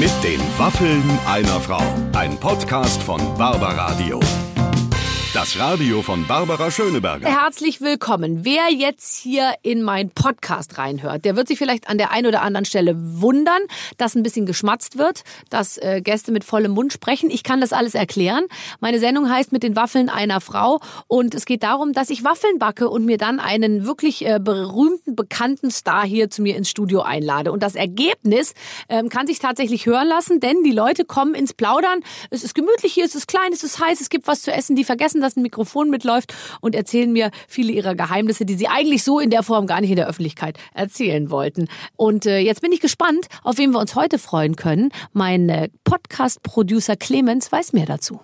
Mit den Waffeln einer Frau. Ein Podcast von Barbaradio. Das Radio von Barbara Schöneberger. Herzlich willkommen. Wer jetzt hier in meinen Podcast reinhört, der wird sich vielleicht an der einen oder anderen Stelle wundern, dass ein bisschen geschmatzt wird, dass äh, Gäste mit vollem Mund sprechen. Ich kann das alles erklären. Meine Sendung heißt mit den Waffeln einer Frau und es geht darum, dass ich Waffeln backe und mir dann einen wirklich äh, berühmten, bekannten Star hier zu mir ins Studio einlade. Und das Ergebnis ähm, kann sich tatsächlich hören lassen, denn die Leute kommen ins Plaudern. Es ist gemütlich hier, es ist klein, es ist heiß, es gibt was zu essen. Die vergessen, dass ein Mikrofon mitläuft und erzählen mir viele ihrer Geheimnisse, die sie eigentlich so in der Form gar nicht in der Öffentlichkeit erzählen wollten. Und äh, jetzt bin ich gespannt, auf wen wir uns heute freuen können. Mein äh, Podcast-Producer Clemens weiß mehr dazu.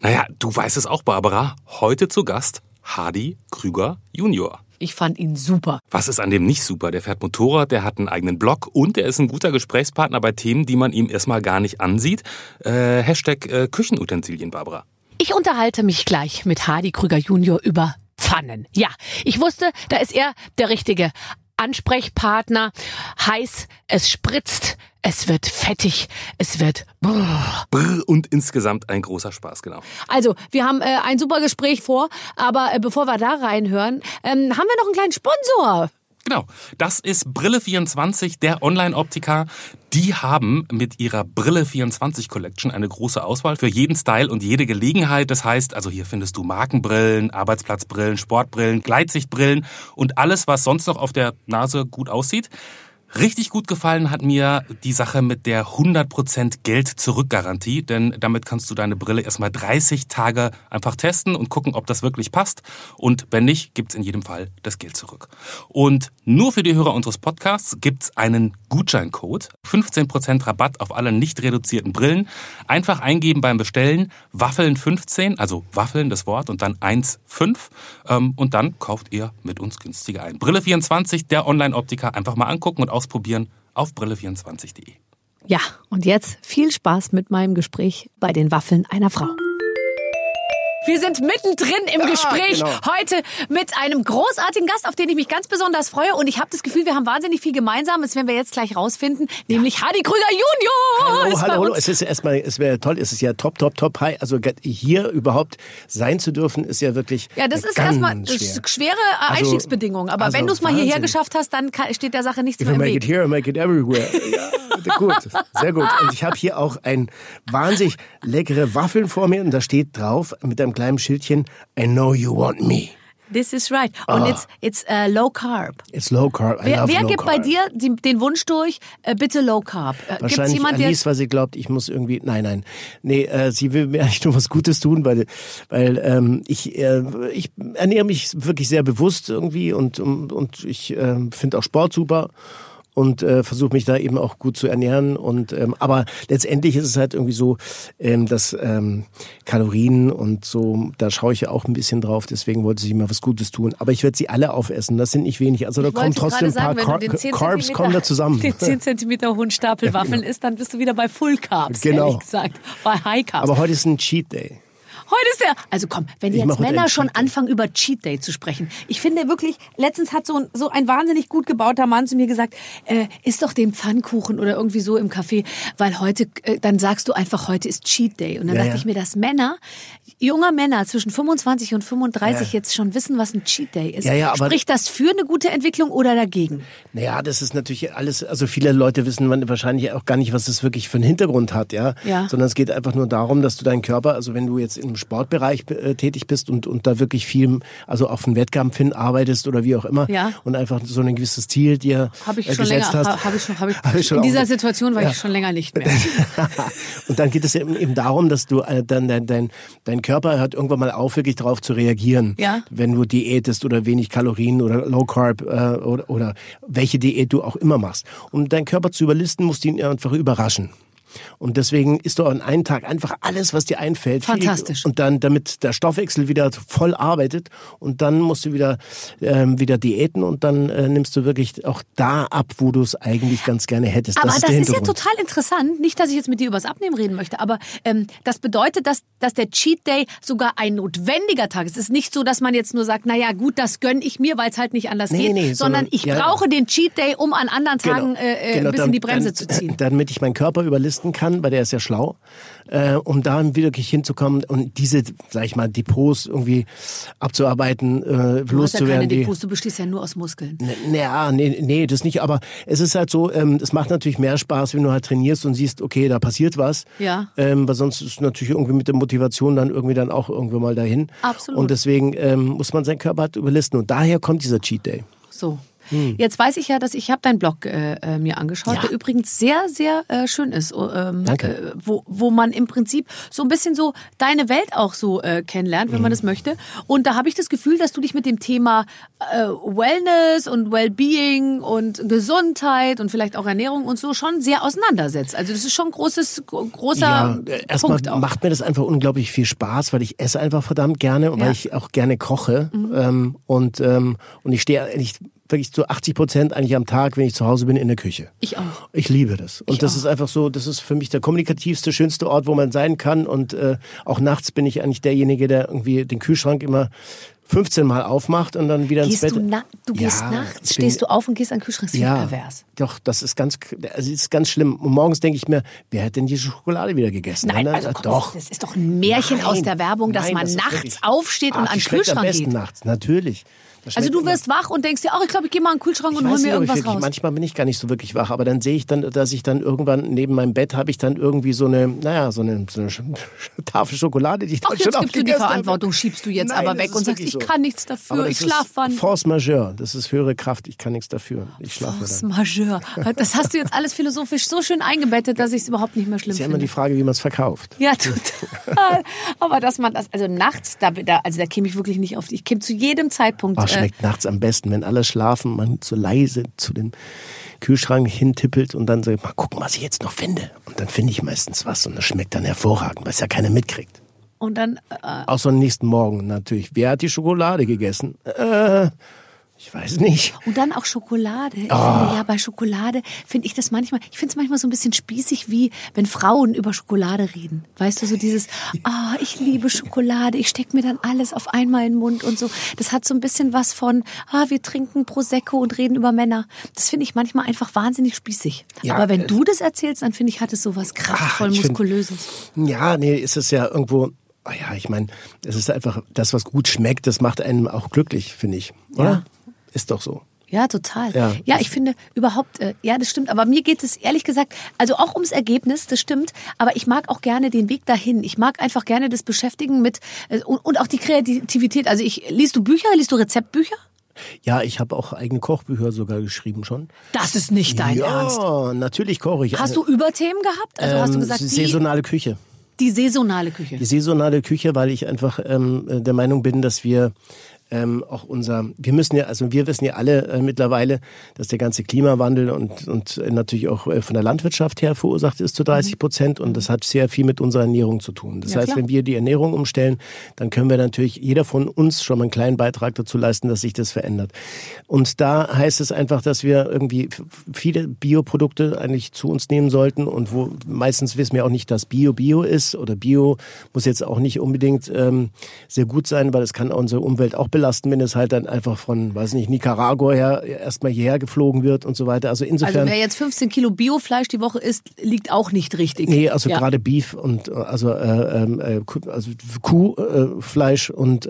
Naja, du weißt es auch, Barbara. Heute zu Gast Hardy Krüger Junior. Ich fand ihn super. Was ist an dem nicht super? Der fährt Motorrad, der hat einen eigenen Blog und er ist ein guter Gesprächspartner bei Themen, die man ihm erstmal gar nicht ansieht. Äh, Hashtag äh, Küchenutensilien, Barbara. Ich unterhalte mich gleich mit Hardy Krüger Junior über Pfannen. Ja, ich wusste, da ist er der richtige Ansprechpartner. Heiß, es spritzt, es wird fettig, es wird brrr. Brr und insgesamt ein großer Spaß, genau. Also, wir haben äh, ein super Gespräch vor, aber äh, bevor wir da reinhören, ähm, haben wir noch einen kleinen Sponsor. Genau, das ist Brille24, der Online-Optiker. Die haben mit ihrer Brille24 Collection eine große Auswahl für jeden Style und jede Gelegenheit. Das heißt, also hier findest du Markenbrillen, Arbeitsplatzbrillen, Sportbrillen, Gleitsichtbrillen und alles, was sonst noch auf der Nase gut aussieht. Richtig gut gefallen hat mir die Sache mit der 100% Geld-Zurück-Garantie, denn damit kannst du deine Brille erstmal 30 Tage einfach testen und gucken, ob das wirklich passt. Und wenn nicht, gibt's in jedem Fall das Geld zurück. Und nur für die Hörer unseres Podcasts gibt's einen Gutscheincode, 15% Rabatt auf alle nicht reduzierten Brillen. Einfach eingeben beim Bestellen, Waffeln 15, also Waffeln das Wort und dann 1,5 ähm, und dann kauft ihr mit uns günstiger ein. Brille 24, der Online-Optiker, einfach mal angucken und ausprobieren auf brille24.de. Ja, und jetzt viel Spaß mit meinem Gespräch bei den Waffeln einer Frau. Wir sind mittendrin im Ja, Gespräch genau. heute mit einem großartigen Gast, auf den ich mich ganz besonders freue. Und ich habe das Gefühl, wir haben wahnsinnig viel gemeinsam. Das werden wir jetzt gleich rausfinden, nämlich Hardy Krüger Junior. Hallo, hallo, hallo. Es ist erstmal, es wäre toll, es ist ja top, top, top high. Also hier überhaupt sein zu dürfen, ist ja wirklich. Ja, das ist erstmal schwer. schwere Also- Einstiegsbedingungen. Aber also wenn du es mal hierher Wahnsinn. geschafft hast, dann kann, steht der Sache nichts If mehr im make it here, make it everywhere. Ja, gut, sehr gut. Und ich habe hier auch ein wahnsinnig leckere Waffeln vor mir und da steht drauf mit einem kleinen Schildchen, I know you want me. This is right. Und Ah. it's, it's uh, low carb. It's low carb. I Wer, wer low gibt bei carb. dir die, den Wunsch durch, äh, bitte low carb? Äh, Gibt's Wahrscheinlich jemand, der Alice, weil sie glaubt, ich muss irgendwie. Nein, nein. Nee, äh, sie will mir eigentlich nur was Gutes tun, weil, weil ähm, ich, äh, ich ernähre mich wirklich sehr bewusst irgendwie und, und, und ich äh, finde auch Sport super und äh, versuche mich da eben auch gut zu ernähren. Und ähm, aber letztendlich ist es halt irgendwie so, ähm, dass ähm, Kalorien und so, da schaue ich ja auch ein bisschen drauf. Deswegen wollte sie mir was Gutes tun. Aber ich werde sie alle aufessen. Das sind nicht wenig. Also da Ich kommen trotzdem ein paar sagen, Car 10 Carbs kommen da zusammen. Den 10 cm hohen Stapel Waffeln isst, dann bist du wieder bei Full Carbs, Genau. ehrlich gesagt. Bei High Carbs. Aber heute ist ein Cheat Day. Heute ist der. Also komm, wenn Ich jetzt Männer schon anfangen, über Cheat Day zu sprechen. Ich finde wirklich, letztens hat so ein, so ein wahnsinnig gut gebauter Mann zu mir gesagt, äh, isst doch den Pfannkuchen oder irgendwie so im Café, weil heute, äh, dann sagst du einfach, heute ist Cheat Day. Und dann Ja, dachte ja. ich mir, dass Männer, junger Männer zwischen 25 und 35 Ja. jetzt schon wissen, was ein Cheat Day ist. Ja, ja, aber- Spricht das für eine gute Entwicklung oder dagegen? Naja, das ist natürlich alles, also viele Leute wissen wahrscheinlich auch gar nicht, was das wirklich für einen Hintergrund hat, ja. Ja. Sondern es geht einfach nur darum, dass du deinen Körper, also wenn du jetzt im Sportbereich äh, tätig bist und, und da wirklich viel, also auf einen Wettkampf hin arbeitest oder wie auch immer Ja. und einfach so ein gewisses Ziel dir Habe ich äh, schon länger, hast. ha- habe ich schon, habe ich, Hab ich schon in auch- dieser Situation war ich schon länger nicht mehr. und dann geht es eben, eben darum, dass du äh, dann dein, dein, dein Körper hört irgendwann mal auf, wirklich darauf zu reagieren. Ja. Wenn du diätest oder wenig Kalorien oder Low Carb äh, oder, oder welche Diät du auch immer machst. Um deinen Körper zu überlisten, musst du ihn einfach überraschen. Und deswegen isst du an einem Tag einfach alles, was dir einfällt. Fantastisch. Und dann, damit der Stoffwechsel wieder voll arbeitet und dann musst du wieder, ähm, wieder diäten und dann äh, nimmst du wirklich auch da ab, wo du es eigentlich ganz gerne hättest. Aber das das, ist, ist ja total interessant. Nicht, dass ich jetzt mit dir übers Abnehmen reden möchte, aber ähm, das bedeutet, dass, dass der Cheat Day sogar ein notwendiger Tag ist. Es ist nicht so, dass man jetzt nur sagt, naja gut, das gönn ich mir, weil es halt nicht anders Nee, geht, nee, sondern, sondern- ich ja, brauche den Cheat Day, um an anderen Tagen äh, äh, ein bisschen dann- die Bremse dann, zu ziehen. Damit ich meinen Körper überlisten checken kann, weil der ist ja schlau, äh, um da wirklich hinzukommen und diese, sag ich mal, Depots irgendwie abzuarbeiten, äh, Du ja loszuwerden. keine die- Depots, du bestehst ja nur aus Muskeln. naja, nee, nee, das nicht, aber es ist halt so, ähm, es macht natürlich mehr Spaß, wenn du halt trainierst und siehst, okay, da passiert was. Ja. Ähm, weil sonst ist natürlich irgendwie mit der Motivation dann irgendwie dann auch irgendwo mal dahin. Absolut. Und deswegen ähm, muss man seinen Körper halt überlisten. Und daher kommt dieser Cheat Day. So. Hm. Jetzt weiß ich ja, dass ich habe deinen Blog äh, äh, mir angeschaut, Ja. der übrigens sehr, sehr äh, schön ist. Oh, Ähm, Danke. Äh, wo, wo man im Prinzip so ein bisschen so deine Welt auch so äh, kennenlernt, wenn man Mhm. das möchte. Und da habe ich das Gefühl, dass du dich mit dem Thema äh, Wellness und Wellbeing und Gesundheit und vielleicht auch Ernährung und so schon sehr auseinandersetzt. Also das ist schon ein großes, gro- großer Ja, erstmal Punkt auch. macht mir das einfach unglaublich viel Spaß, weil ich esse einfach verdammt gerne und Ja. Mhm. weil ich auch gerne koche. Ähm, und, ähm, und ich stehe eigentlich wirklich zu 80 Prozent eigentlich am Tag, wenn ich zu Hause bin, in der Küche. Ich auch. Ich liebe das. Und Ich das auch. ist einfach so, das ist für mich der kommunikativste, schönste Ort, wo man sein kann. Und äh, auch nachts bin ich eigentlich derjenige, der irgendwie den Kühlschrank immer 15 Mal aufmacht und dann wieder ins Gehst Bett. du, na du gehst Ja, nachts, stehst du auf und gehst an den Kühlschrank. Das ist ja, pervers. doch, das ist ganz, also es ist ganz schlimm. Und morgens denke ich mir, wer hat denn die Schokolade wieder gegessen? Nein, Na, also komm, doch. das ist doch ein Märchen Nein, aus der Werbung, dass nein, man das nachts aufsteht und Ach, an den schmeckt am Kühlschrank besten geht. nachts, natürlich. Also du immer- wirst wach und denkst dir, ach, ich glaube, ich gehe mal an den Kühlschrank Ich und hol mir nicht, irgendwas wirklich, raus. manchmal bin ich gar nicht so wirklich wach, aber dann sehe ich dann, dass ich dann irgendwann neben meinem Bett habe ich dann irgendwie so eine, naja, so eine, so eine Tafel Schokolade, die ich Ach, dann jetzt schon gibst du die aufgegessen habe. Verantwortung, schiebst du jetzt Nein, aber weg und sagst, ich so. kann nichts dafür, ich ist schlaf wann. Force majeure, das ist höhere Kraft, ich kann nichts dafür. Ich schlafe Force dann. majeure. Das hast du jetzt alles philosophisch so schön eingebettet, dass ich es überhaupt nicht mehr schlimm ist ja immer die finde. Frage, wie man es verkauft. Ja, total. Aber dass man das, also nachts, da, da, also da käme ich wirklich nicht auf. Ich käme zu jedem Zeitpunkt. Äh, schmeckt nachts am besten, wenn alle schlafen, man so leise zu dem Kühlschrank hintippelt und dann sagt, mal gucken, was ich jetzt noch finde. Und dann finde ich meistens was und das schmeckt dann hervorragend, weil es ja keiner mitkriegt. und dann äh, Außer am nächsten Morgen natürlich. Wer hat die Schokolade gegessen? Äh, ich weiß nicht. Und dann auch Schokolade. Ich Ah. finde ja bei Schokolade finde ich das manchmal, ich finde es manchmal so ein bisschen spießig, wie wenn Frauen über Schokolade reden. Weißt du, so dieses, ah, ich liebe Schokolade, ich stecke mir dann alles auf einmal in den Mund und so. Das hat so ein bisschen was von, ah, wir trinken Prosecco und reden über Männer. Das finde ich manchmal einfach wahnsinnig spießig. Ja, Aber wenn äh, du das erzählst, dann finde ich, hat es so was kraftvoll ich find- muskulöses. Ja, nee, ist es ja irgendwo. ah ja, ich meine, es ist einfach das, was gut schmeckt, das macht einen auch glücklich, finde ich. Oder? Ja. Ist doch so. Ja, total. Ja. Ja, ich finde überhaupt, äh, ja, das stimmt. Aber mir geht es ehrlich gesagt, also auch ums Ergebnis, das stimmt. Aber ich mag auch gerne den Weg dahin. Ich mag einfach gerne das Beschäftigen mit äh, und, und auch die Kreativität. Also ich liest du Bücher, liest du Rezeptbücher? Ja, ich habe auch eigene Kochbücher sogar geschrieben schon. Das ist nicht dein ja, Ernst. natürlich koche ich. Hast du Überthemen gehabt? Also hast du Ähm, gesagt, die, saisonale Küche. die saisonale Küche. Die saisonale Küche, weil ich einfach ähm, der Meinung bin, dass wir ähm, auch unser, wir müssen ja, also wir wissen ja alle äh, mittlerweile, dass der ganze Klimawandel und, und natürlich auch äh, von der Landwirtschaft her verursacht ist zu 30 Prozent und das hat sehr viel mit unserer Ernährung zu tun. Das Ja, heißt, klar. wenn wir die Ernährung umstellen, dann können wir natürlich jeder von uns schon mal einen kleinen Beitrag dazu leisten, dass sich das verändert. Und da heißt es einfach, dass wir irgendwie viele Bioprodukte eigentlich zu uns nehmen sollten und wo meistens wissen wir auch nicht, dass Bio Bio ist oder Bio muss jetzt auch nicht unbedingt ähm, sehr gut sein, weil es kann unsere Umwelt auch belasten, wenn es halt dann einfach von, weiß nicht, Nicaragua her erstmal hierher geflogen wird und so weiter. Also insofern. Also wer jetzt 15 Kilo Biofleisch die Woche isst, liegt auch nicht richtig. Nee, also Ja. gerade Beef und also äh, ähm, äh, also Kuhfleisch äh, und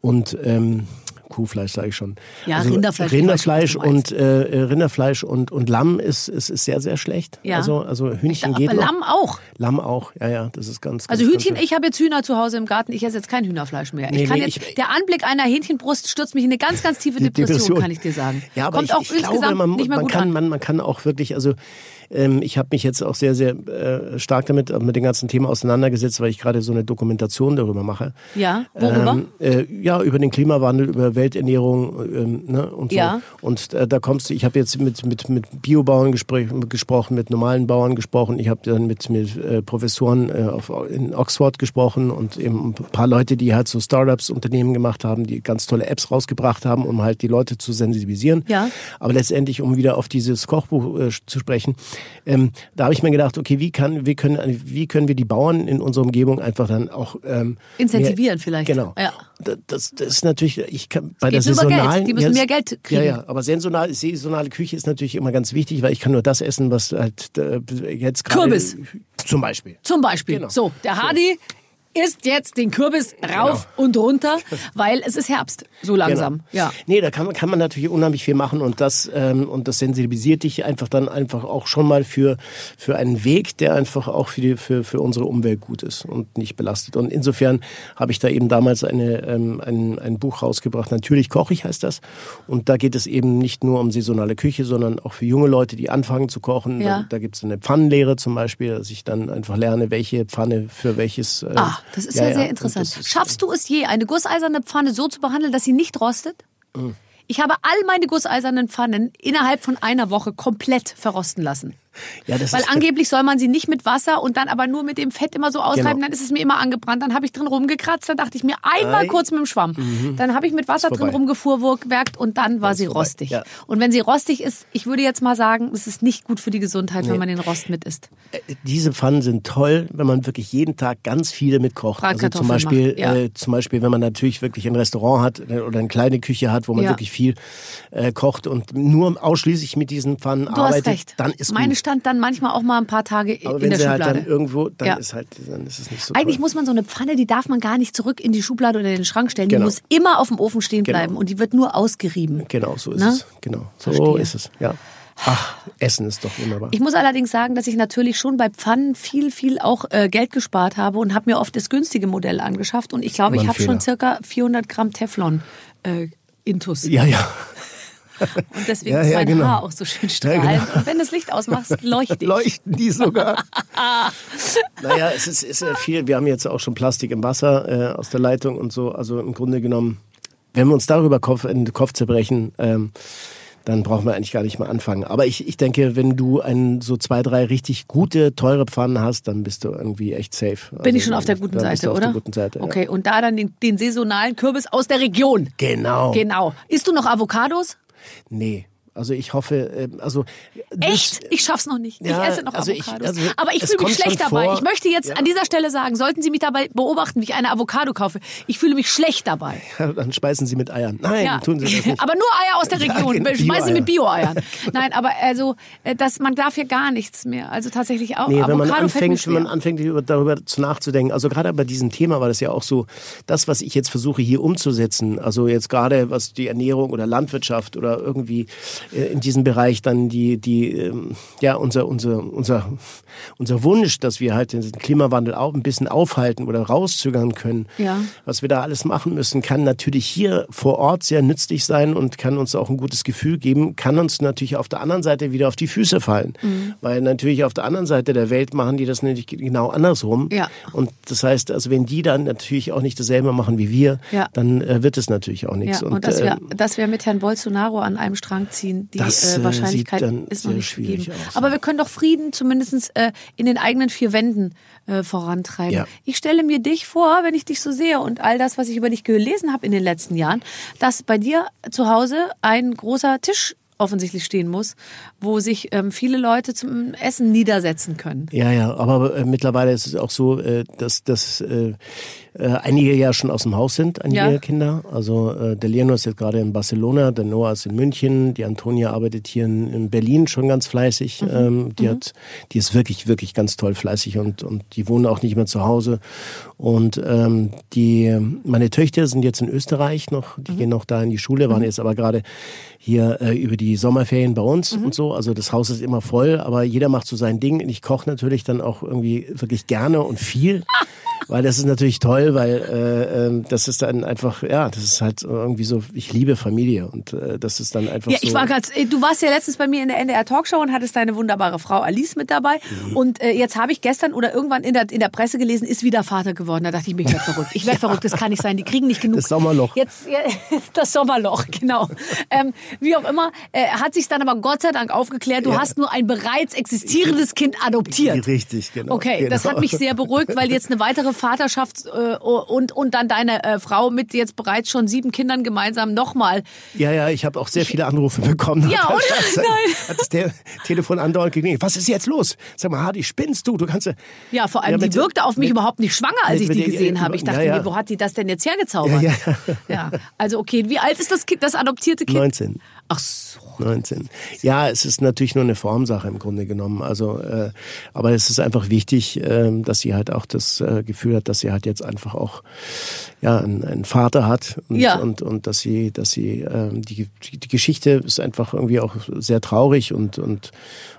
und ähm, Kuhfleisch sage ich schon. Ja, also Rinderfleisch, Rinderfleisch weiß und äh, Rinderfleisch und und Lamm ist ist, ist sehr sehr schlecht. Ja. Also also Hühnchen Aber geht noch. Lamm auch. Lamm auch. Ja ja, das ist ganz. Also ganz, Hühnchen, ganz ich habe jetzt Hühner zu Hause im Garten. Ich esse jetzt kein Hühnerfleisch mehr. Nee, ich kann nee, jetzt, ich- der Anblick einer Hähnchenbrust stürzt mich in eine ganz, ganz tiefe Die Depression, kann ich dir sagen. Ja, aber Kommt ich, auch ich glaube, man, man kann, an. man, man kann auch wirklich, also ähm, ich habe mich jetzt auch sehr, sehr äh, stark damit mit dem ganzen Thema auseinandergesetzt, weil ich gerade so eine Dokumentation darüber mache. Ja, worüber? Ähm, äh, ja, über den Klimawandel, über Welternährung ähm, ne, und so. Ja. Und äh, da kommst du, ich habe jetzt mit, mit, mit Biobauern gesprochen, mit normalen Bauern gesprochen, ich habe dann mit, mit äh, Professoren äh, auf, in Oxford gesprochen und eben ein paar Leute, die halt so Startups, Unternehmen gemacht haben, die ganz tolle Apps rausgebracht haben, um halt die Leute zu sensibilisieren. Ja. Aber letztendlich, um wieder auf dieses Kochbuch äh, zu sprechen, ähm, da habe ich mir gedacht, okay, wie kann, wie können, wie können wir die Bauern in unserer Umgebung einfach dann auch ähm, Incentivieren mehr, vielleicht. Genau. Ja. das, das ist natürlich, ich kann bei der saisonalen, Die müssen mehr Geld kriegen. Ja, ja, aber saisonale, saisonale Küche ist natürlich immer ganz wichtig, weil ich kann nur das essen, was halt äh, jetzt gerade Kürbis. zum Beispiel. Zum Beispiel. Genau. So, der Hardy isst jetzt den Kürbis rauf und runter, weil es ist Herbst. So langsam. Genau. Ja. Nee, da kann man, kann man natürlich unheimlich viel machen und das, ähm, und das sensibilisiert dich einfach dann einfach auch schon mal für, für einen Weg, der einfach auch für, die, für, für unsere Umwelt gut ist und nicht belastet. Und insofern habe ich da eben damals eine, ähm, ein, ein Buch rausgebracht. Natürlich koche ich heißt das. Und da geht es eben nicht nur um saisonale Küche, sondern auch für junge Leute, die anfangen zu kochen. Ja. Da, da gibt es eine Pfannenlehre zum Beispiel, dass ich dann einfach lerne, welche Pfanne für welches. Äh, Ah, das ist ja, sehr und interessant. Schaffst du es je, eine gusseiserne Pfanne so zu behandeln, dass sie nicht rostet? Mhm. Ich habe all meine gusseisernen Pfannen innerhalb von einer Woche komplett verrosten lassen. Ja, Weil angeblich soll man sie nicht mit Wasser und dann aber nur mit dem Fett immer so ausreiben, Genau. dann ist es mir immer angebrannt. Dann habe ich drin rumgekratzt, dann dachte ich mir einmal Ei. kurz mit dem Schwamm. Dann habe ich mit Wasser drin rumgefuhrwerkt und dann war sie vorbei, rostig. ja. Und wenn sie rostig ist, ich würde jetzt mal sagen, es ist nicht gut für die Gesundheit, wenn Nee. man den Rost mit isst. diese Pfannen sind toll, wenn man wirklich jeden Tag ganz viele mit kocht. Also zum Beispiel, ja. äh, zum Beispiel, wenn man natürlich wirklich ein Restaurant hat äh, oder eine kleine Küche hat, wo man wirklich viel äh, kocht und nur ausschließlich mit diesen Pfannen Du arbeitet, dann ist Meine gut. Stand dann manchmal auch mal ein paar Tage Aber in wenn der sie halt Schublade. dann irgendwo, dann Ja. ist halt, dann ist es nicht so Eigentlich toll. muss man so eine Pfanne, die darf man gar nicht zurück in die Schublade oder in den Schrank stellen. Die Genau. muss immer auf dem Ofen stehen Genau. bleiben und die wird nur ausgerieben. Genau, so ist Ne? es. Genau, so Verstehe. ist es. Ja. Ach, Essen ist doch wunderbar. Ich muss allerdings sagen, dass ich natürlich schon bei Pfannen viel, viel auch äh, Geld gespart habe und habe mir oft das günstige Modell angeschafft. Und ich glaube, ich habe schon circa 400 Gramm Teflon äh, Intus. ja, ja. Und deswegen Ja, ist ja, mein genau. Haar auch so schön Ja, strahlend. genau. Und wenn du das Licht ausmachst, leuchtet. Leuchten die sogar. naja, es ist, ist ja viel. Wir haben jetzt auch schon Plastik im Wasser äh, aus der Leitung und so. Also im Grunde genommen, wenn wir uns darüber Kopf, in den Kopf zerbrechen, ähm, dann brauchen wir eigentlich gar nicht mehr anfangen. Aber ich, ich denke, wenn du ein, so zwei, drei richtig gute, teure Pfannen hast, dann bist du irgendwie echt safe. Bin ich Also schon auf der guten Seite, auf oder? der guten Seite, ja. Okay, und da dann den, den saisonalen Kürbis aus der Region. Genau. Genau. Isst du noch Avocados? Nee. Also ich hoffe, äh, also Echt? Ich schaff's noch nicht. Ja, ich esse noch also ich- Avocados. also Aber ich fühle mich schlecht dabei. vor. Ich möchte jetzt Ja. an dieser Stelle sagen, sollten Sie mich dabei beobachten, wie ich eine Avocado kaufe. Ich fühle mich schlecht dabei. dann speisen sie mit Eiern. Nein, Ja. tun sie das nicht. Aber nur Eier aus der Ja, Region. genau, Schmeißen Sie mit Bio-Eier. Bio-Eiern. Nein, aber also, äh, das, man darf hier gar nichts mehr. Also tatsächlich auch Nee, wenn man anfängt, wenn man anfängt über- darüber zu nachzudenken, also gerade bei diesem Thema war das ja auch so, das, was ich jetzt versuche hier umzusetzen, also jetzt gerade was die Ernährung oder Landwirtschaft oder irgendwie in diesem Bereich dann die, die, ähm, ja, unser, unser, unser, unser Wunsch, dass wir halt den Klimawandel auch ein bisschen aufhalten oder rauszögern können, Ja. was wir da alles machen müssen, kann natürlich hier vor Ort sehr nützlich sein und kann uns auch ein gutes Gefühl geben, kann uns natürlich auf der anderen Seite wieder auf die Füße fallen. Mhm. Weil natürlich auf der anderen Seite der Welt machen die das nämlich genau andersrum. Ja. Und das heißt, also wenn die dann natürlich auch nicht dasselbe machen wie wir, Ja. dann äh, wird es natürlich auch nichts. Ja, und, dass, äh, wir, dass wir mit Herrn Bolsonaro an einem Strang ziehen, die Das, äh, äh, Wahrscheinlichkeit ist noch nicht schwierig gegeben. aus, Aber wir können doch Frieden zumindest äh, in den eigenen vier Wänden äh, vorantreiben. Ja. Ich stelle mir dich vor, wenn ich dich so sehe und all das, was ich über dich gelesen habe in den letzten Jahren, dass bei dir zu Hause ein großer Tisch offensichtlich stehen muss, wo sich ähm, viele Leute zum Essen niedersetzen können. Ja, ja, aber äh, mittlerweile ist es auch so, äh, dass, dass äh, äh, einige ja schon aus dem Haus sind, einige Ja. Kinder. Also äh, der Leonor ist jetzt gerade in Barcelona, der Noah ist in München, die Antonia arbeitet hier in, in Berlin schon ganz fleißig. Ähm, die hat, die ist wirklich, wirklich ganz toll fleißig und und die wohnen auch nicht mehr zu Hause. Und ähm, die meine Töchter sind jetzt in Österreich noch, die gehen noch da in die Schule, waren jetzt aber gerade hier äh, über die Sommerferien bei uns und so. Also das Haus ist immer voll, aber jeder macht so sein Ding. Ich koche natürlich dann auch irgendwie wirklich gerne und viel. Weil das ist natürlich toll, weil äh, ähm, das ist dann einfach, ja, das ist halt irgendwie so, ich liebe Familie und äh, das ist dann einfach Ja, so. ich war ganz, äh, du warst ja letztens bei mir in der NDR Talkshow und hattest deine wunderbare Frau Alice mit dabei. Mhm. Und äh, jetzt habe ich gestern oder irgendwann in der, in der Presse gelesen, ist wieder Vater geworden. Da dachte ich mir, ich werde verrückt. Ich werde verrückt, das kann nicht sein. Die kriegen nicht genug. Das Sommerloch. Jetzt ja, das Sommerloch, genau. Ähm, wie auch immer, äh, hat sich dann aber Gott sei Dank aufgeklärt, du Ja. hast nur ein bereits existierendes Kind adoptiert. Richtig, genau. Okay, genau. das hat mich sehr beruhigt, weil jetzt eine weitere Vaterschaft äh, und, und dann deine äh, Frau mit jetzt bereits schon sieben Kindern gemeinsam nochmal. Ja, ja, ich habe auch sehr viele Anrufe bekommen. Ja, oder? Nein. Hat das der Telefon andauernd geklingelt. Was ist jetzt los? Sag mal, Hardy, spinnst du? Du kannst ja. Ja, vor allem, Ja, die wirkte auf mich mit- überhaupt nicht schwanger, als mit- ich die gesehen habe. Ich dachte ja, mir, wo hat die das denn jetzt hergezaubert? Ja, also okay, wie alt ist das Kind, das adoptierte Kind? 19. Ach so. 19. Ja, es ist natürlich nur eine Formsache im Grunde genommen. Also, äh, aber es ist einfach wichtig, ähm, dass sie halt auch das äh, Gefühl hat, dass sie halt jetzt einfach auch ja einen, einen Vater hat und, Ja. und und dass sie, dass sie ähm, die die Geschichte ist einfach irgendwie auch sehr traurig und und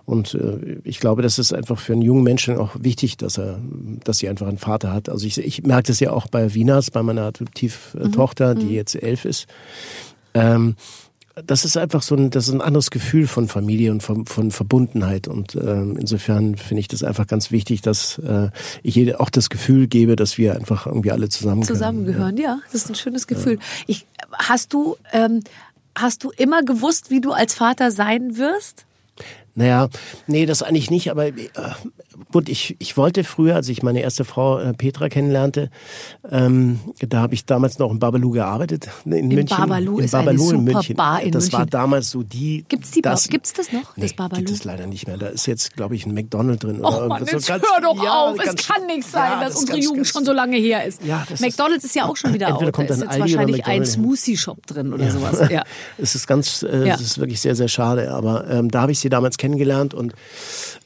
und äh, ich glaube, das ist einfach für einen jungen Menschen auch wichtig, dass er, dass sie einfach einen Vater hat. Also ich, ich merke das ja auch bei Wieners, bei meiner Adoptivtochter, die jetzt elf ist. Ähm, das ist einfach so ein, das ist ein anderes Gefühl von Familie und von, von Verbundenheit. Und ähm, insofern finde ich das einfach ganz wichtig, dass äh, ich ihr auch das Gefühl gebe, dass wir einfach irgendwie alle zusammengehören. Zusammengehören, ja. Das ist ein schönes Gefühl. Ich, hast du, ähm, hast du immer gewusst, wie du als Vater sein wirst? Naja, nee, das eigentlich nicht, aber äh, gut, ich, ich wollte früher, als ich meine erste Frau äh, Petra kennenlernte, ähm, da habe ich damals noch in Babalu gearbeitet, in München. Babalu in ist eine Babalu in super München. Bar in das war München. damals so die. Gibt's die das, gibt's das noch, das nee, Babalu? Gibt es leider nicht mehr. Da ist jetzt, glaube ich, ein McDonald's drin. Och oder Mann, jetzt So ganz- hör doch ja, auf. Es ganz- kann nicht sein, ja, dass das unsere ganz- Jugend schon so lange her ist. Ja, das ist- McDonalds ist ja auch schon wieder Entweder out. kommt Da ist jetzt wahrscheinlich ein McDonald's. Smoothie-Shop drin oder sowas. Ja. Es ist ganz, äh, es ist wirklich sehr, sehr schade. Aber ähm, da habe ich sie damals kennengelernt und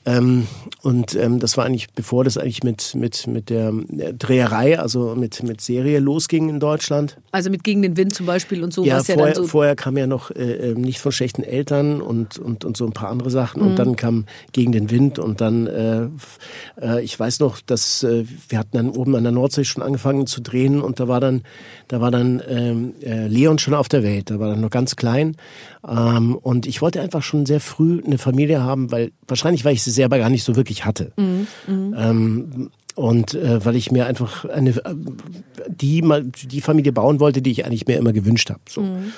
ähm, und ähm, das war eigentlich, bevor das eigentlich mit mit mit der äh, Dreherei, also mit mit Serie losging in Deutschland. Also mit Gegen den Wind zum Beispiel und so, Ja, was ja vorher, dann so. vorher kam ja noch äh, ähm, nicht von schlechten Eltern und, und, und so ein paar andere Sachen. Mhm. Und dann kam Gegen den Wind und dann, äh, äh, ich weiß noch, dass äh, wir hatten dann oben an der Nordsee schon angefangen zu drehen und da war dann, da war dann ähm, äh, Leon schon auf der Welt. Da war dann noch ganz klein. Ähm, und ich wollte einfach schon sehr früh eine Familie haben, weil wahrscheinlich, weil ich sie selber gar nicht so wirklich hatte. Mhm, Ähm, und äh, weil ich mir einfach eine, äh, die, mal- die Familie bauen wollte, die ich eigentlich mir immer gewünscht habe. So. Mhm.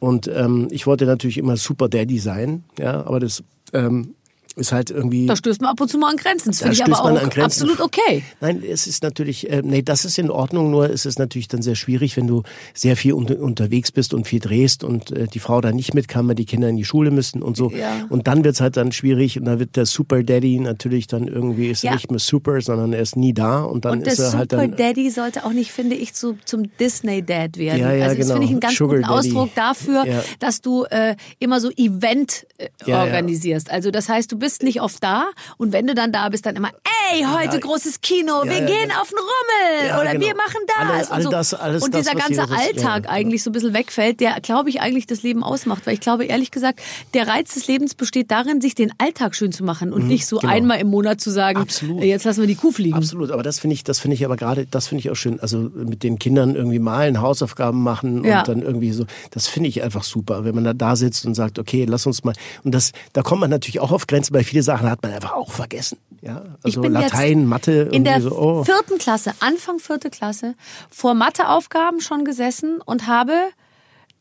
Und ähm, ich wollte natürlich immer Super Daddy sein, ja, aber das ähm, ist halt irgendwie. Da stößt man ab und zu mal an Grenzen. Das Da finde ich aber auch absolut okay. Nein, es ist natürlich, äh, nee, das ist in Ordnung, nur ist es natürlich dann sehr schwierig, wenn du sehr viel unter, unterwegs bist und viel drehst und äh, die Frau da nicht mit kann, weil die Kinder in die Schule müssen und so. Ja. Und dann wird's halt dann schwierig und dann wird der Super Daddy natürlich dann irgendwie, ist Ja. nicht mehr super, sondern er ist nie da und dann Und ist er Super halt dann. Daddy sollte auch nicht, finde ich, zu, zum Disney-Dad werden. Ja, ja, also das genau. finde ich einen ganz Sugar guten Daddy. Ausdruck dafür, Ja. dass du äh, immer so Event äh, organisierst. Also das heißt, du bist nicht oft da. Und wenn du dann da bist, dann immer, ey, heute Ja. großes Kino, Ja, wir ja, gehen genau. auf den Rummel oder genau. wir machen das. Alle- und all so. das- alles und dieser ganze Alltag eigentlich so ein bisschen wegfällt, der, glaube ich, eigentlich das Leben ausmacht. Weil ich glaube, ehrlich gesagt, der Reiz des Lebens besteht darin, sich den Alltag schön zu machen und nicht so genau. einmal im Monat zu sagen, Absolut. äh, jetzt lassen wir die Kuh fliegen. Absolut, aber das finde ich, das finde ich aber gerade, das finde ich auch schön. Also mit den Kindern irgendwie malen, Hausaufgaben machen und dann irgendwie so, das finde ich einfach super, wenn man da, da sitzt und sagt, okay, lass uns mal. Und das, da kommt man natürlich auch auf Grenzen, weil viele Sachen hat man einfach auch vergessen. Ja, Ich also bin Latein, jetzt Mathe, in der so, oh. vierten Klasse, Anfang vierte Klasse, vor Matheaufgaben schon gesessen und habe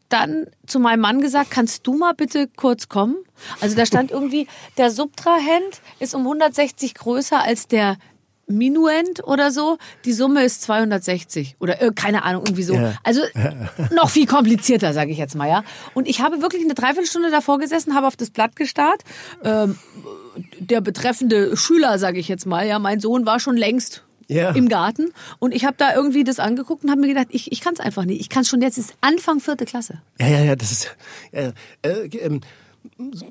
dann zu meinem Mann gesagt, kannst du mal bitte kurz kommen? Also da stand irgendwie, der Subtrahend ist um 160 größer als der Minuend oder so. Die Summe ist 260 oder äh, keine Ahnung, irgendwie so. Ja. Also noch viel komplizierter, sage ich jetzt mal, ja. Und ich habe wirklich eine Dreiviertelstunde davor gesessen, habe auf das Blatt gestarrt. Ähm, der betreffende Schüler, sage ich jetzt mal, ja, mein Sohn war schon längst Ja. im Garten und ich habe da irgendwie das angeguckt und habe mir gedacht, ich, ich kann es einfach nicht. Ich kann es schon jetzt, ist Anfang vierte Klasse. Ja, ja, ja, das ist. Ja, äh, ähm,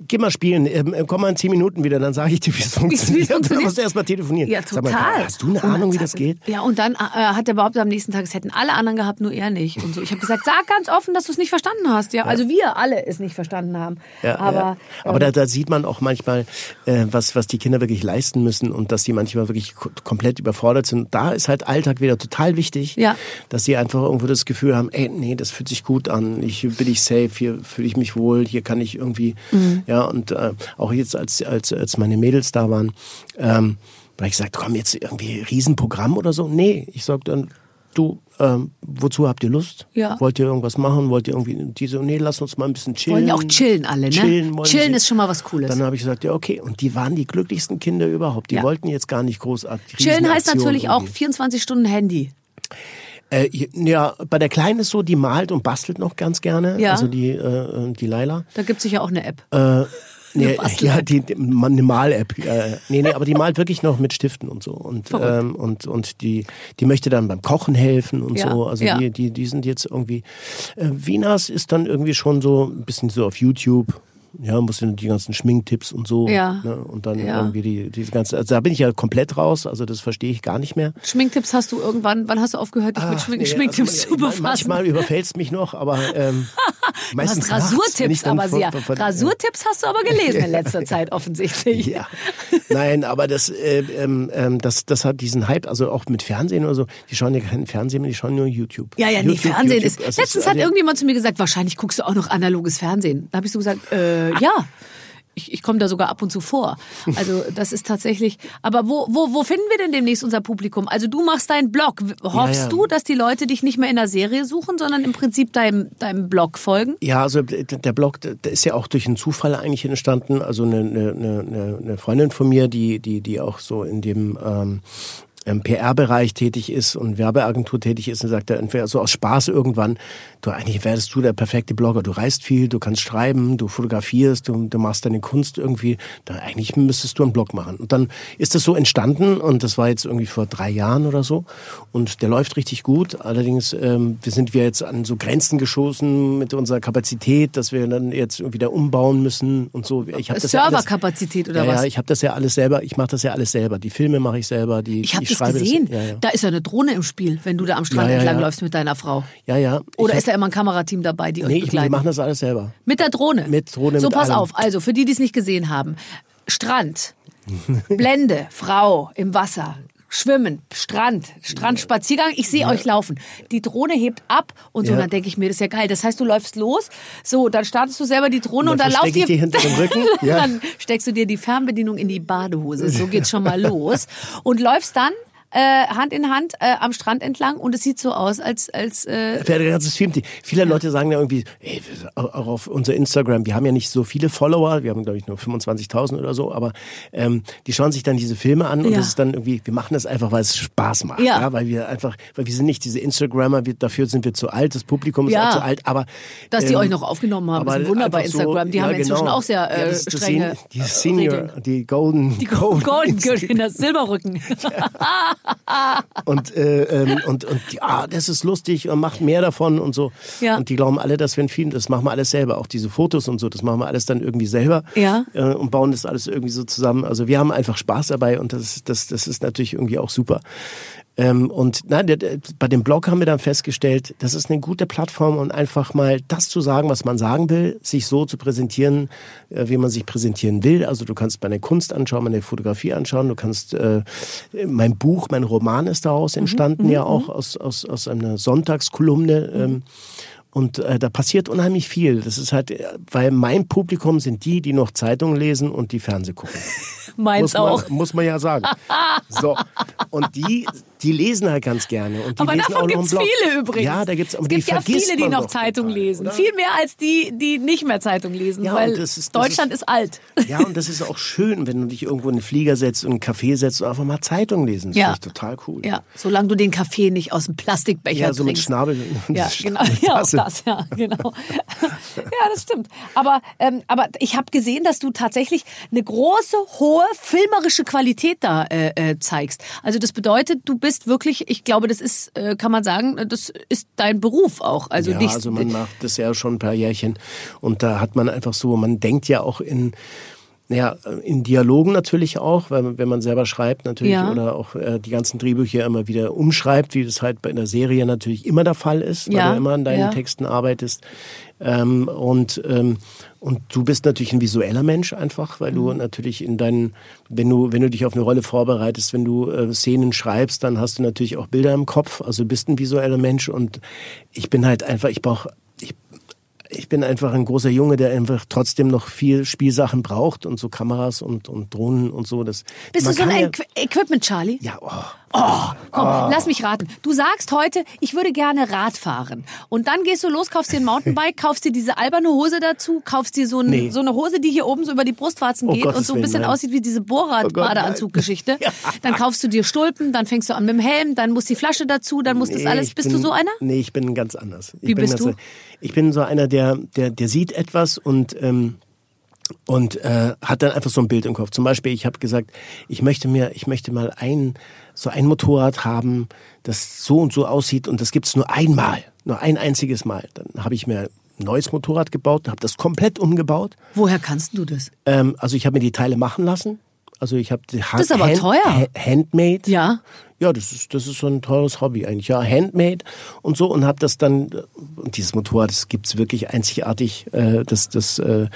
geh mal spielen, ähm, komm mal in zehn Minuten wieder, dann sage ich dir, wie es funktioniert. Dann musst du erst mal telefonieren. Ja, total. mal, hast du eine Ahnung, wie das geht? Ja, und dann äh, hat er behauptet am nächsten Tag, es hätten alle anderen gehabt, nur er nicht. Und so. Ich habe gesagt, sag ganz offen, dass du es nicht verstanden hast. Ja, also wir alle es nicht verstanden haben. Ja, aber ja. aber da, da sieht man auch manchmal, äh, was, was die Kinder wirklich leisten müssen und dass die manchmal wirklich ko- komplett überfordert sind. Da ist halt Alltag wieder total wichtig, Ja. dass sie einfach irgendwo das Gefühl haben, ey, nee, das fühlt sich gut an, ich bin ich safe, hier fühle ich mich wohl, hier kann ich irgendwie, Mhm. ja, und äh, auch jetzt, als, als, als meine Mädels da waren, ähm, weil ich gesagt, komm, jetzt irgendwie Riesenprogramm oder so. Nee, ich sag dann, du, ähm, wozu habt ihr Lust? Ja. Wollt ihr irgendwas machen? Wollt ihr irgendwie diese, nee, lass uns mal ein bisschen chillen. Wollen ja auch chillen alle, ne? Chillen, Chillen ist schon mal was Cooles. Dann habe ich gesagt, ja, okay. Und die waren die glücklichsten Kinder überhaupt. Die Ja. wollten jetzt gar nicht großartig. Chillen heißt natürlich auch irgendwie. 24 Stunden Handy. Äh, ja, bei der Kleinen ist so, die malt und bastelt noch ganz gerne. Ja. Also die, äh, die Laila. Da gibt's sicher auch eine App. Äh, nee, ja, die, die eine Mal-App. Äh, nee, nee, aber die malt wirklich noch mit Stiften und so. Und, ähm, und, und die, die möchte dann beim Kochen helfen und Ja, so. Also ja. die, die, die sind jetzt irgendwie. Äh, Vinas ist dann irgendwie schon so ein bisschen so auf YouTube. Ja, muss dann die ganzen Schminktipps und so. Ja. Ne? Und dann Ja. irgendwie die, diese ganze. Also da bin ich ja komplett raus, also das verstehe ich gar nicht mehr. Schminktipps hast du irgendwann, wann hast du aufgehört, dich mit Ach, Schmink nee, Schminktipps also, zu befassen? Manchmal überfällt es mich noch, aber ähm, Du meistens hast wenn ich Rasurtipps, aber von- sehr. von- von- Rasurtipps hast du aber gelesen in letzter Zeit offensichtlich. Ja, nein, aber das, äh, ähm, ähm, das, das hat diesen Hype, also auch mit Fernsehen oder so. Die schauen ja keinen Fernsehen mehr, die schauen nur YouTube. Ja, ja, nee, YouTube, Fernsehen YouTube, ist. Letztens hat also- irgendjemand zu mir gesagt, wahrscheinlich guckst du auch noch analoges Fernsehen. Da habe ich so gesagt, äh, ja. Ich, ich komme da sogar ab und zu vor. Also das ist tatsächlich. Aber wo, wo, wo finden wir denn demnächst unser Publikum? Also du machst deinen Blog. Hoffst Ja, ja. du, dass die Leute dich nicht mehr in der Serie suchen, sondern im Prinzip deinem, deinem Blog folgen? Ja, also der Blog, der ist ja auch durch einen Zufall eigentlich entstanden. Also eine, eine, eine, eine Freundin von mir, die, die, die auch so in dem ähm, im PR-Bereich tätig ist und Werbeagentur tätig ist und sagt er entweder so aus Spaß irgendwann, du eigentlich wärst du der perfekte Blogger. Du reist viel, du kannst schreiben, du fotografierst, du, du machst deine Kunst irgendwie. Da eigentlich müsstest du einen Blog machen. Und dann ist das so entstanden und das war jetzt irgendwie vor drei Jahren oder so und der läuft richtig gut. Allerdings ähm, wir sind wir jetzt an so Grenzen geschossen mit unserer Kapazität, dass wir dann jetzt wieder umbauen müssen und so. Ich hab das ja alles- Serverkapazität oder ja, was? Ja, ich habe das ja alles selber. Ich mache das ja alles selber. Die Filme mache ich selber. Die, Ich habe das schreibe gesehen. ja, ja. Da ist ja eine Drohne im Spiel, wenn du da am Strand Ja, ja, entlang ja. läufst mit deiner Frau. ja, ja. Oder ich ist da immer ein Kamerateam dabei, die euch Nee, ich, wir begleiten? machen das alles selber. Mit der Drohne. Mit Drohne, So, mit pass allem. auf. Also, für die, die es nicht gesehen haben. Strand, Blende, Frau im Wasser, Schwimmen, Strand, Strandspaziergang. Ich sehe euch laufen. Die Drohne hebt ab und so. Ja. Dann denke ich mir, das ist ja geil. Das heißt, du läufst los. So, dann startest du selber die Drohne und, Und dann, ich die hinter dem Rücken. Ja. dann steckst du dir die Fernbedienung in die Badehose. So geht's schon mal los. Und läufst dann äh, Hand in Hand äh, am Strand entlang und es sieht so aus, als als äh, ein ganzes Film. Viele Leute sagen ja irgendwie, ey, auch auf unser Instagram, wir haben ja nicht so viele Follower, wir haben glaube ich nur 25.000 oder so, aber ähm, die schauen sich dann diese Filme an und Ja. das ist dann irgendwie, wir machen das einfach, weil es Spaß macht, Ja. weil wir einfach, weil wir sind nicht diese Instagrammer, wir, dafür sind wir zu alt, das Publikum ist Ja. auch zu alt, aber dass die ähm, euch noch aufgenommen haben. Ist ein Wunder bei einfach so- Instagram. Die ja, haben inzwischen genau. auch sehr äh, ja, strenge die Senior, Regeln. die Golden, Die Golden Girl, das Silberrücken. und äh, ähm, und und ja, das ist lustig und macht mehr davon und so. Ja. Und die glauben alle, dass wir ein Film, das machen wir alles selber, auch diese Fotos und so, das machen wir alles dann irgendwie selber Ja. äh, und bauen das alles irgendwie so zusammen. Also wir haben einfach Spaß dabei und das das das ist natürlich irgendwie auch super. Ähm, und nein, bei dem Blog haben wir dann festgestellt, das ist eine gute Plattform, um einfach mal das zu sagen, was man sagen will, sich so zu präsentieren, äh, wie man sich präsentieren will. Also du kannst meine Kunst anschauen, meine Fotografie anschauen, du kannst äh, mein Buch, mein Roman ist daraus entstanden, ja auch aus, aus, aus einer Sonntagskolumne. Ähm, und äh, da passiert unheimlich viel. Das ist halt, weil mein Publikum sind die, die noch Zeitungen lesen und die Fernseh gucken. Meins muss man, auch. Muss man ja sagen. So. Und die, die lesen halt ganz gerne. Und die Aber lesen davon einen Blog. viele übrigens. Ja, da gibt's, es gibt ja viele, die noch Zeitung total, lesen. oder? Viel mehr als die, die nicht mehr Zeitung lesen, Ja, weil ist- Deutschland ist, alt. Ja, und das ist auch schön, wenn du dich irgendwo in den Flieger setzt und einen Kaffee setzt und einfach mal Zeitung lesen. Das Ja. finde ich total cool. Ja, solange du den Kaffee nicht aus dem Plastikbecher Ja, so mit trinkst. Schnabel. Ja, genau. Ja, auch das, ja, genau. Ja, das stimmt. Aber, ähm, aber ich habe gesehen, dass du tatsächlich eine große, hohe filmerische Qualität da äh, äh, zeigst. Also das bedeutet, du bist wirklich, ich glaube, das ist, äh, kann man sagen, das ist dein Beruf auch. Also ja, dich, also man macht das ja schon ein paar Jährchen. Und da hat man einfach so, man denkt ja auch in, naja, in Dialogen natürlich auch, weil wenn man selber schreibt natürlich Ja. oder auch äh, die ganzen Drehbücher immer wieder umschreibt, wie das halt bei der Serie natürlich immer der Fall ist, weil Ja, du immer an deinen ja. Texten arbeitest. Ähm, und, ähm, und du bist natürlich ein visueller Mensch einfach, weil Mhm. du natürlich in deinen, wenn du, wenn du dich auf eine Rolle vorbereitest, wenn du äh, Szenen schreibst, dann hast du natürlich auch Bilder im Kopf. Also du bist ein visueller Mensch und ich bin halt einfach, ich brauche, ich, bin einfach ein großer Junge, der einfach trotzdem noch viel Spielsachen braucht und so Kameras und, und Drohnen und so. Das, bist du so ein ja, Equ Equipment, Charlie? ja, oh, Oh, komm, lass mich raten. Du sagst heute, ich würde gerne Rad fahren. Und dann gehst du los, kaufst dir ein Mountainbike, kaufst dir diese alberne Hose dazu, kaufst dir so, ein, Nee. so eine Hose, die hier oben so über die Brustwarzen Oh geht Gottes und so ein Willen, bisschen nein. aussieht wie diese Oh. Bohrrad-Badeanzug-Geschichte. Dann kaufst du dir Stulpen, dann fängst du an mit dem Helm, dann muss die Flasche dazu, dann muss das Nee, alles. ich Bist bin, du so einer? Nee, ich bin ganz anders. Ich Wie bin bist ganz, du? Ich bin so einer, der, der, der sieht etwas und, ähm, und äh, hat dann einfach so ein Bild im Kopf. Zum Beispiel, ich habe gesagt, ich möchte mir, ich möchte mal ein so ein Motorrad haben, das so und so aussieht und das gibt's nur einmal, nur ein einziges Mal. Dann habe ich mir ein neues Motorrad gebaut, habe das komplett umgebaut. Woher kannst du das? Ähm, also ich habe mir die Teile machen lassen. Also ich habe die Das ist aber teuer. Handmade. Ja. Ja, das ist, das ist so ein teures Hobby eigentlich. Ja, Handmade und so und habe das dann, und dieses Motorrad, das gibt's wirklich einzigartig. Äh, das, das, äh,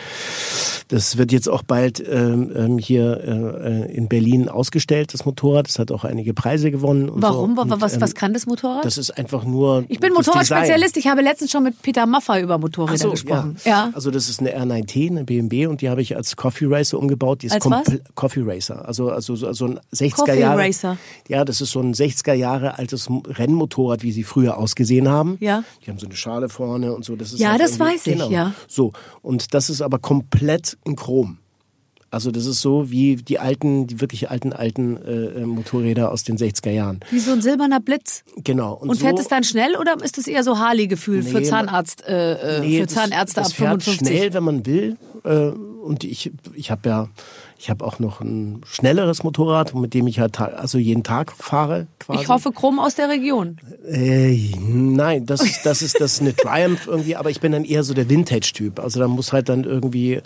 das wird jetzt auch bald ähm, ähm, hier äh, in Berlin ausgestellt, das Motorrad. Das hat auch einige Preise gewonnen. Und Warum? So. Und, was, ähm, was kann das Motorrad? Das ist einfach nur. ich bin Motorradspezialist. Ich habe letztens schon mit Peter Maffay über Motorräder so, gesprochen. Ja. Ja. Also das ist eine R9T, eine BMW und die habe ich als Coffee Racer umgebaut. Die ist Als was? Coffee Racer. Also, also so so ein 60er Coffee Jahre. Racer. Ja, das ist so ein 60er Jahre altes Rennmotorrad, wie sie früher ausgesehen haben. Ja. Die haben so eine Schale vorne und so. Das ist Ja, halt das weiß ich, ja. So. Und das ist aber komplett in Chrom. Also das ist so wie die alten, die wirklich alten, alten äh, äh, Motorräder aus den 60er Jahren. Wie so ein silberner Blitz. Genau. Und, Und so, fährt es dann schnell oder ist es eher so Harley-Gefühl für Nee, Zahnarzt, äh, äh, Nee, für das- Zahnärzte das ab fährt 55? schnell, wenn man will. Äh, und ich, ich habe ja, ich habe auch noch ein schnelleres Motorrad, mit dem ich halt also jeden Tag fahre. Quasi. Ich hoffe, Krumm aus der Region. Äh, nein, das ist, das ist das ist eine Triumph irgendwie, aber ich bin dann eher so der Vintage-Typ. Also da muss halt dann irgendwie,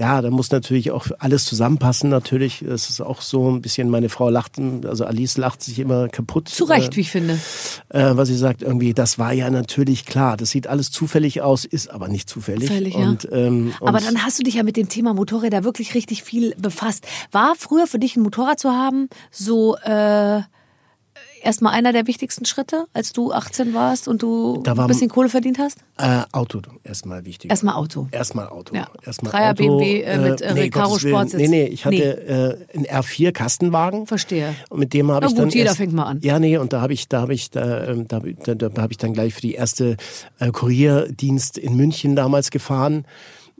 ja, da muss natürlich auch alles zusammenpassen. Natürlich, das ist auch so ein bisschen. Meine Frau lacht, also Alice lacht sich immer kaputt. Zu Recht, äh, wie ich finde. äh, was sie sagt, irgendwie, das war ja natürlich klar. Das sieht alles zufällig aus, ist aber nicht zufällig. Zufällig, ja. und, ähm, und Aber dann hast du dich ja mit dem Thema Motorräder wirklich richtig viel befasst. War früher für dich ein Motorrad zu haben so äh, erstmal einer der wichtigsten Schritte, als du 18 warst und du Da war- ein bisschen Kohle verdient hast? äh, Auto erstmal wichtig. Erstmal Auto. Erstmal Auto. Ja. Erstmal Dreier Auto, BMW, äh, mit, äh, Recaro Gottes Willen. Sportsitz. Nee, nee, ich hatte Nee. Äh, einen R4 Kastenwagen. Verstehe. Und mit dem habe ich gut, dann jeder erst, fängt mal an. Ja, nee, und da habe ich, da habe ich, da, ähm, da, da, da habe ich dann gleich für die erste äh, Kurierdienst in München damals gefahren.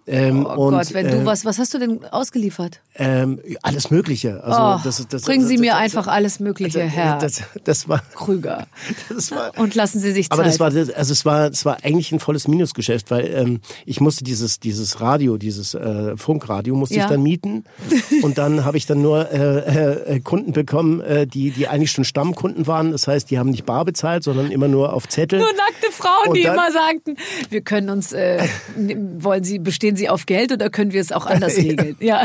Ähm, Oh und, Gott, wenn äh, du was, was hast du denn ausgeliefert? Ähm, alles Mögliche. Also Oh, das, das, bringen Sie das, mir einfach alles Mögliche, das, Herr Das, das war, Krüger. war, Und lassen Sie sich Zeit. aber das war, also es war, es war eigentlich ein volles Minusgeschäft, weil ähm, ich musste dieses, dieses Radio, dieses äh, Funkradio musste Ja. ich dann mieten und dann habe ich dann nur äh, äh, Kunden bekommen, äh, die, die eigentlich schon Stammkunden waren. Das heißt, die haben nicht bar bezahlt, sondern immer nur auf Zettel. Nur nackte Frauen, Und die dann- immer sagten, wir können uns, äh, wollen Sie, bestehen Sie auf Geld oder können wir es auch anders regeln? Ja.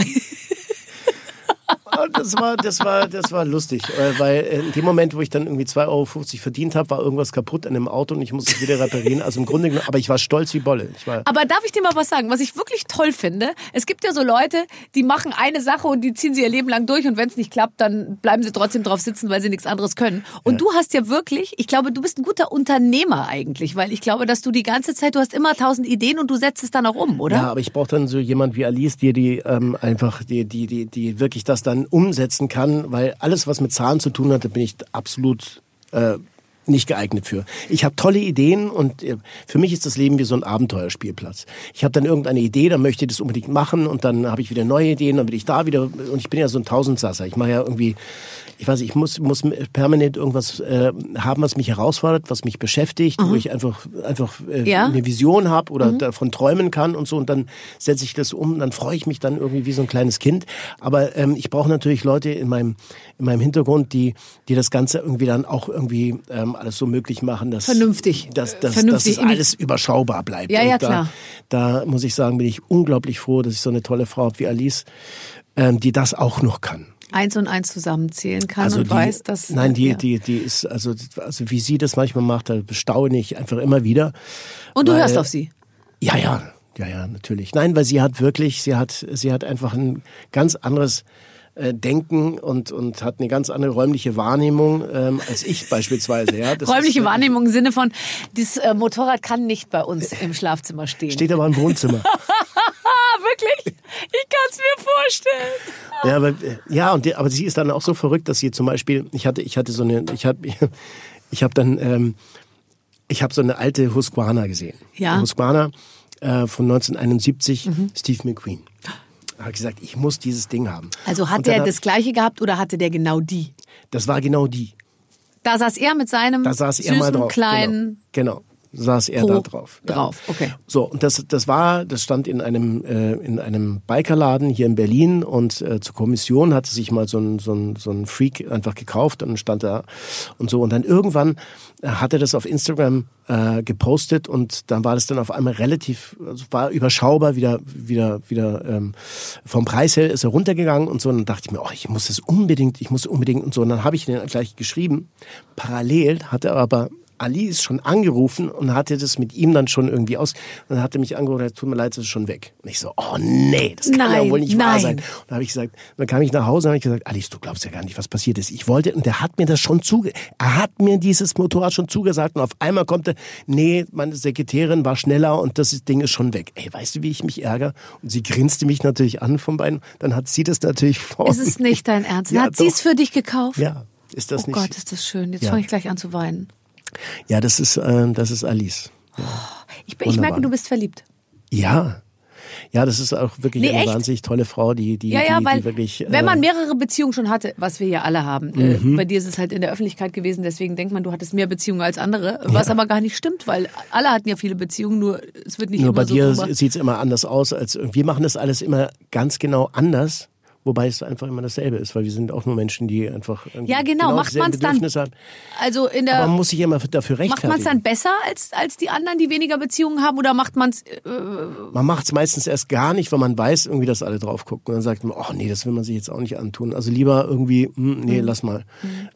Das war, das war, das war lustig, äh, weil in dem Moment, wo ich dann irgendwie 2,50 Euro verdient habe, war irgendwas kaputt an dem Auto und ich musste es wieder reparieren. Also im Grunde genommen, aber ich war stolz wie Bolle. Aber darf ich dir mal was sagen, was ich wirklich toll finde? Es gibt ja so Leute, die machen eine Sache und die ziehen sie ihr Leben lang durch und wenn es nicht klappt, dann bleiben sie trotzdem drauf sitzen, weil sie nichts anderes können. Und du hast ja wirklich, ich glaube, du bist ein guter Unternehmer eigentlich, weil ich glaube, dass du die ganze Zeit, du hast immer tausend Ideen und du setzt es dann auch um, oder? Ja, aber ich brauche dann so jemand wie Alice, die die ähm, einfach die die die die wirklich das dann umsetzen kann, weil alles was mit Zahlen zu tun hat, da bin ich absolut äh, nicht geeignet für. Ich habe tolle Ideen und äh, für mich ist das Leben wie so ein Abenteuerspielplatz. Ich habe dann irgendeine Idee, dann möchte ich das unbedingt machen und dann habe ich wieder neue Ideen, dann will ich da wieder und ich bin ja so ein Tausendsasser. Ich mache ja irgendwie ich weiß, nicht, ich muss, muss permanent irgendwas äh, haben, was mich herausfordert, was mich beschäftigt, wo ich einfach, einfach äh, Ja. eine Vision habe oder davon träumen kann und so und dann setze ich das um, dann freue ich mich dann irgendwie wie so ein kleines Kind. Aber ähm, ich brauche natürlich Leute in meinem, in meinem Hintergrund, die, die das Ganze irgendwie dann auch irgendwie ähm, alles so möglich machen, dass, Vernünftig. dass, dass, Vernünftig dass es alles überschaubar bleibt. Ja, ja, da, klar. Da muss ich sagen, bin ich unglaublich froh, dass ich so eine tolle Frau habe wie Alice, ähm, die das auch noch kann. Eins und eins zusammenzählen kann Also und die, weiß, dass. nein, die, ja. die, die ist, also, also wie sie das manchmal macht, da bestaune ich einfach immer wieder. Und du weil- hörst auf sie. Ja, ja, ja, ja, natürlich. Nein, weil sie hat wirklich, sie hat, sie hat einfach ein ganz anderes äh, Denken und, und hat eine ganz andere räumliche Wahrnehmung ähm, als ich beispielsweise. Ja, Das Räumliche ist, Wahrnehmung im Sinne von, das äh, Motorrad kann nicht bei uns im Schlafzimmer stehen. Steht aber im Wohnzimmer. Wirklich? Ich kann es mir vorstellen. Ja, aber, ja und die, aber sie ist dann auch so verrückt, dass sie zum Beispiel, ich hatte, ich hatte so eine, ich habe, ich habe dann, ähm, ich habe so eine alte Husqvarna gesehen. Ja. Husqvarna äh, von 1971, Steve McQueen. Habe gesagt, ich muss dieses Ding haben. Also hat hab- das gleiche gehabt oder hatte der genau die? Das war genau die. Da saß er mit seinem Da saß er süßen mal drauf. kleinen Genau. genau. Saß er Po da drauf. Ja. drauf. Okay. So, und das, das war, das stand in einem, äh, in einem Bikerladen hier in Berlin und äh, zur Kommission hatte sich mal so ein, so, ein, so ein Freak einfach gekauft und stand da und so. Und dann irgendwann äh, hat er das auf Instagram äh, gepostet und dann war das dann auf einmal relativ, also war überschaubar, wieder, wieder, wieder ähm, vom Preis her ist er runtergegangen und so. Und dann dachte ich mir, oh, ich muss es unbedingt, ich muss unbedingt und so. Und dann habe ich den gleich geschrieben. Parallel hatte er aber Alice schon angerufen und hatte das mit ihm dann schon irgendwie aus. Und dann hat er mich angerufen, tut mir leid, das ist schon weg. Und ich so, oh nee, das kann Nein, ja wohl nicht wahr nein. sein. Und dann habe ich gesagt, dann kam ich nach Hause und habe ich gesagt, Alice, du glaubst ja gar nicht, was passiert ist. Ich wollte, und der hat mir das schon zuge, er hat mir dieses Motorrad schon zugesagt und auf einmal kommt er, nee, meine Sekretärin war schneller und das Ding ist schon weg. Ey, weißt du, wie ich mich ärgere? Und sie grinste mich natürlich an von beiden. Dann hat sie das natürlich vor. Ist es nicht dein Ernst? Ja, hat sie es für dich gekauft? Ja, ist das oh nicht? Gott, ist das schön. Jetzt Ja. fange ich gleich an zu weinen. Ja, das ist, äh, das ist Alice. Ich, bin- ich Wunderbar. merke, du bist verliebt. Ja. Ja, das ist auch wirklich Nee, eine echt? wahnsinnig tolle Frau, die, die, Ja, ja, die, weil die wirklich. äh, wenn man mehrere Beziehungen schon hatte, was wir ja alle haben, Mhm. äh, bei dir ist es halt in der Öffentlichkeit gewesen, deswegen denkt man, du hattest mehr Beziehungen als andere, was aber gar nicht stimmt, weil alle hatten ja viele Beziehungen, nur es wird nicht Nur immer bei so dir sieht es immer anders aus als wir machen das alles immer ganz genau anders, wobei es einfach immer dasselbe ist, weil wir sind auch nur Menschen, die einfach Ja, genau. Macht dieselben man's dann- Bedürfnisse haben. Also in Aber der man muss sich immer dafür macht man es rechtfertigen. dann besser als als die anderen, die weniger Beziehungen haben, oder macht man es? Man macht es meistens erst gar nicht, weil man weiß, irgendwie, dass alle drauf gucken. Und dann sagt man, oh nee, das will man sich jetzt auch nicht antun. Also lieber irgendwie, hm, nee, Mhm. lass mal.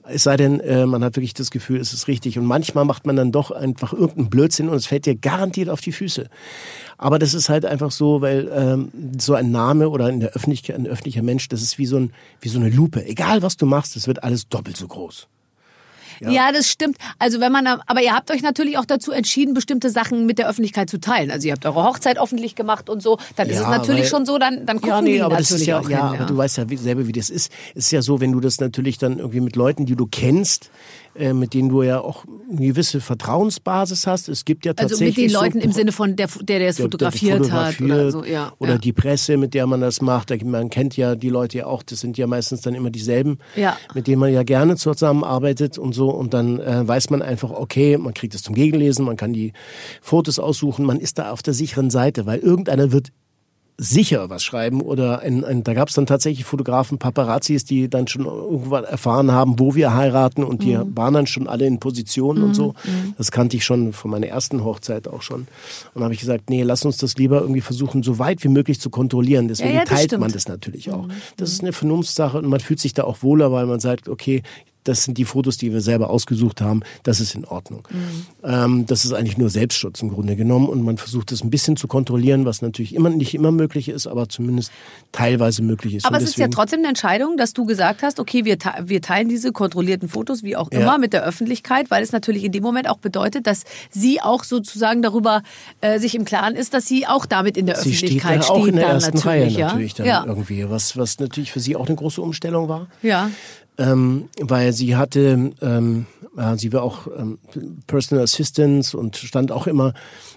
Es sei denn, äh, man hat wirklich das Gefühl, es ist richtig. Und manchmal macht man dann doch einfach irgendeinen Blödsinn und es fällt dir garantiert auf die Füße. Aber das ist halt einfach so, weil ähm, so ein Name oder in der Öffentlichkeit, ein öffentlicher Mensch, das ist wie so, ein, wie so eine Lupe. Egal was du machst, es wird alles doppelt so groß. Ja. das stimmt. Also wenn man, aber ihr habt euch natürlich auch dazu entschieden, bestimmte Sachen mit der Öffentlichkeit zu teilen. Also ihr habt eure Hochzeit öffentlich gemacht und so. Dann ist es Ja, natürlich weil- schon so, dann, dann gucken Ja, nee, die aber natürlich das ist ja, auch ja, hin. aber du weißt ja selber, wie das ist. Es ist ja so, wenn du das natürlich dann irgendwie mit Leuten, die du kennst, äh, mit denen du ja auch eine gewisse Vertrauensbasis hast. Es gibt ja also tatsächlich mit den Leuten so im Sinne von der, der, der es der- der fotografiert, hat oder so. Ja, oder ja. die Presse, mit der man das macht. Man kennt ja die Leute ja auch, das sind ja meistens dann immer dieselben, Ja. mit denen man ja gerne zusammenarbeitet und so. Und dann äh, weiß man einfach, okay, man kriegt es zum Gegenlesen, man kann die Fotos aussuchen, man ist da auf der sicheren Seite, weil irgendeiner wird sicher was schreiben oder ein, ein, da gab es dann tatsächlich Fotografen, Paparazzis, die dann schon irgendwann erfahren haben, wo wir heiraten und die Mhm. waren dann schon alle in Positionen und so. Das kannte ich schon von meiner ersten Hochzeit auch schon. Und habe ich gesagt, nee, lass uns das lieber irgendwie versuchen, so weit wie möglich zu kontrollieren. Deswegen Ja, ja, teilt stimmt. Mhm. man das natürlich auch. Das ist eine Vernunftssache und man fühlt sich da auch wohler, weil man sagt, okay, das sind die Fotos, die wir selber ausgesucht haben, das ist in Ordnung. Mhm. Ähm, das ist eigentlich nur Selbstschutz im Grunde genommen und man versucht das ein bisschen zu kontrollieren, was natürlich immer nicht immer möglich ist, aber zumindest teilweise möglich ist. Aber Und es ist ja trotzdem eine Entscheidung, dass du gesagt hast, okay, wir, wir teilen diese kontrollierten Fotos, wie auch Ja. immer, mit der Öffentlichkeit, weil es natürlich in dem Moment auch bedeutet, dass sie auch sozusagen darüber äh, sich im Klaren ist, dass sie auch damit in der Sie steht Öffentlichkeit da auch in der dann ersten natürlich, Reihe ja? natürlich dann ja. irgendwie, was, was natürlich für sie auch eine große Umstellung war. Ja. Ähm, weil sie hatte, ähm, ja, sie war auch ähm, Personal Assistance und stand auch immer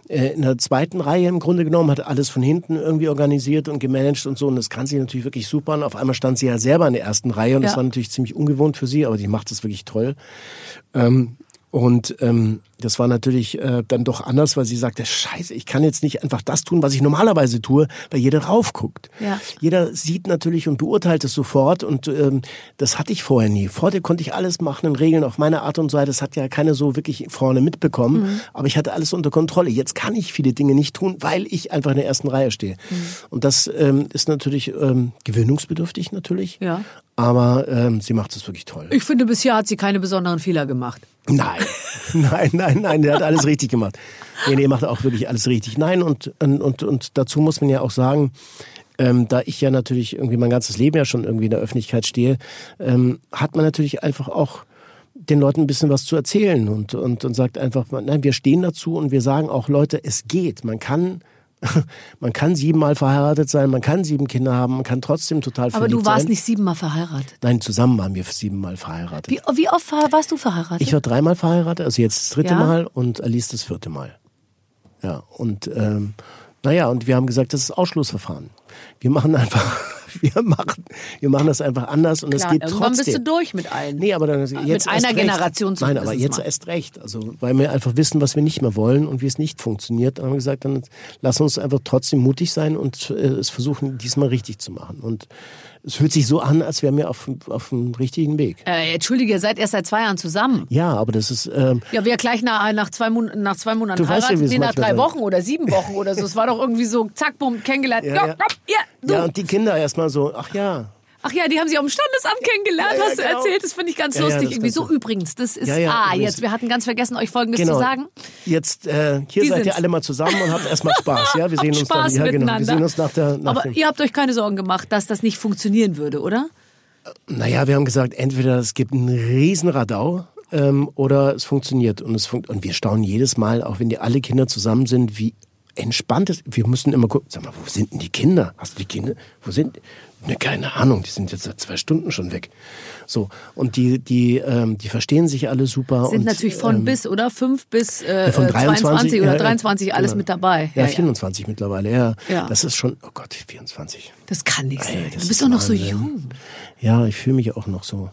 äh, in der zweiten Reihe im Grunde genommen, hat alles von hinten irgendwie organisiert und gemanagt und so und das kann sie natürlich wirklich super und auf einmal stand sie ja selber in der ersten Reihe und das Ja. war natürlich ziemlich ungewohnt für sie, aber die macht das wirklich toll. Ähm, und ähm, das war natürlich äh, dann doch anders, weil sie sagte, scheiße, ich kann jetzt nicht einfach das tun, was ich normalerweise tue, weil jeder raufguckt. Ja. Jeder sieht natürlich und beurteilt es sofort und ähm, das hatte ich vorher nie. Vorher konnte ich alles machen und regeln auf meine Art und Weise. Das hat ja keiner so wirklich vorne mitbekommen, Mhm. aber ich hatte alles unter Kontrolle. Jetzt kann ich viele Dinge nicht tun, weil ich einfach in der ersten Reihe stehe. Mhm. Und das ähm, ist natürlich ähm, gewöhnungsbedürftig natürlich, Ja. Aber ähm, sie macht es wirklich toll. Ich finde, bisher hat sie keine besonderen Fehler gemacht. Nein, nein, nein, nein, der hat alles richtig gemacht. Nee, nee, macht auch wirklich alles richtig. Nein, und, und, und dazu muss man ja auch sagen, ähm, da ich ja natürlich irgendwie mein ganzes Leben ja schon irgendwie in der Öffentlichkeit stehe, ähm, hat man natürlich einfach auch den Leuten ein bisschen was zu erzählen und, und, und sagt einfach, nein, wir stehen dazu und wir sagen auch, Leute, es geht. Man kann man kann siebenmal verheiratet sein, man kann sieben Kinder haben, man kann trotzdem total Aber verliebt du warst sein. nicht siebenmal verheiratet. Nein, zusammen waren wir siebenmal verheiratet. Wie, wie oft war- warst du verheiratet? Ich war dreimal verheiratet, also jetzt das dritte Ja. Mal und Alice das vierte Mal. Ja, und ähm, naja, und wir haben gesagt, das ist Ausschlussverfahren. Wir machen einfach, wir machen, wir machen das einfach anders und es geht irgendwann trotzdem. bist du durch mit allen. Nee, aber dann jetzt Mit einer recht. Generation Nein, aber jetzt mal. erst recht. Also, weil wir einfach wissen, was wir nicht mehr wollen und wie es nicht funktioniert, dann haben wir gesagt, dann lass uns einfach trotzdem mutig sein und äh, es versuchen, diesmal richtig zu machen. Und es fühlt sich so an, als wären wir auf, auf dem richtigen Weg. Äh, Entschuldige, ihr seid erst seit zwei Jahren zusammen. Ja, aber das ist, ähm, Ja, wir gleich nach, nach, zwei, Mon nach zwei Monaten ja, heiraten, es nee, nach drei sein- Wochen oder sieben Wochen oder so. Es war doch irgendwie so, zack, bumm, kennengelernt. Ja, Ja, ja. ja. ja, ja, und die Kinder erstmal so, ach ja, Ach ja, die haben sie auf dem Standesamt kennengelernt, Ja, ja, hast du genau. erzählt. Das finde ich ganz lustig. irgendwie ist so übrigens, das ist, Ja, ja, ah, jetzt, wir hatten ganz vergessen, euch Folgendes genau. zu sagen. Jetzt, äh, hier Die seid ihr sind's. alle mal zusammen und habt erstmal Spaß, ja? Wir sehen uns Spaß dann, ja, genau. Wir sehen uns nach der, nach Aber dem, ihr habt euch keine Sorgen gemacht, dass das nicht funktionieren würde, oder? Naja, wir haben gesagt, entweder es gibt einen riesen Radau ähm, oder es funktioniert. Und, es funkt und wir staunen jedes Mal, auch wenn die alle Kinder zusammen sind, wie entspannt es Wir müssen immer gucken, sag mal, wo sind denn die Kinder? Hast du die Kinder? Wo sind Ne, keine Ahnung, die sind jetzt seit zwei Stunden schon weg. So, und die, die, ähm, die verstehen sich alle super. Sind und, natürlich von ähm, bis, oder? Fünf bis äh, von 23 23 oder ja, ja, 23, alles genau. mit dabei. Ja, 24 mittlerweile, ja. Ja. Das ist schon, oh Gott, 24. Das kann nicht Ey, sein. Du bist ist doch noch so jung. Ja, ich fühle mich auch noch so.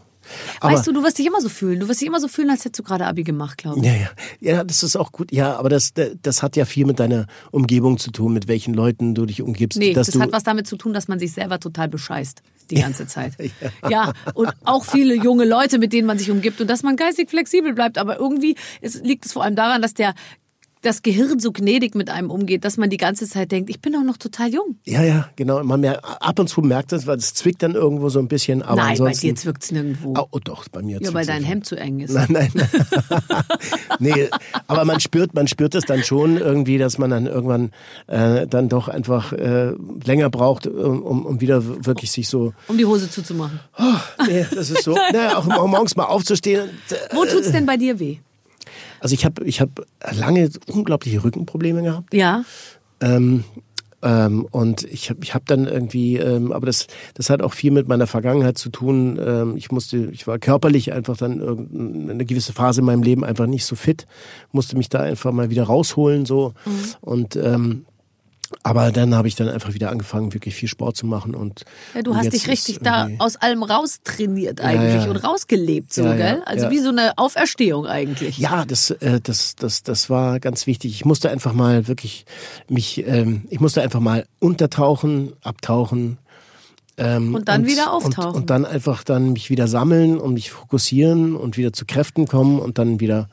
Aber, weißt du, du wirst dich immer so fühlen. Du wirst dich immer so fühlen, als hättest du gerade Abi gemacht, glaube ich. Ja, ja. Ja, das ist auch gut. Ja, aber das, das hat ja viel mit deiner Umgebung zu tun, mit welchen Leuten du dich umgibst. Nee, das hat was damit zu tun, dass man sich selber total bescheißt die ganze Zeit. ja. und auch viele junge Leute, mit denen man sich umgibt und dass man geistig flexibel bleibt. Aber irgendwie ist, liegt es vor allem daran, dass der das Gehirn so gnädig mit einem umgeht, dass man die ganze Zeit denkt, ich bin doch noch total jung. Ja, ja, genau. Man merkt, ab und zu merkt das, weil es zwickt dann irgendwo so ein bisschen. Aber Nein, bei dir zwickt es nirgendwo. Oh, oh, doch, bei mir. ja, weil dein. Hemd zu eng ist. Nein, nein. nee, aber man spürt, man spürt es dann schon irgendwie, dass man dann irgendwann äh, dann doch einfach äh, länger braucht, um, um wieder wirklich sich so. Um die Hose zuzumachen. Nee, das ist so. naja, auch mor- morgens mal aufzustehen. Wo tut's denn bei dir weh? Also ich habe ich hab lange unglaubliche Rückenprobleme gehabt. Ja. Ähm, ähm, und ich habe ich hab dann irgendwie, ähm, aber das, das hat auch viel mit meiner Vergangenheit zu tun. Ähm, ich musste, ich war körperlich einfach dann eine gewisse Phase in meinem Leben einfach nicht so fit, musste mich da einfach mal wieder rausholen so und ähm, aber dann habe ich dann einfach wieder angefangen, wirklich viel Sport zu machen und Ja, du und hast dich richtig da aus allem raustrainiert eigentlich ja. und rausgelebt so, Ja, ja, gell? Also ja. wie so eine Auferstehung eigentlich. Ja, das, äh, das, das, das war ganz wichtig. Ich musste einfach mal wirklich mich, ähm, ich musste einfach mal untertauchen, abtauchen. Ähm, Und dann wieder Und, auftauchen. und dann einfach dann mich wieder sammeln und mich fokussieren und wieder zu Kräften kommen und dann wieder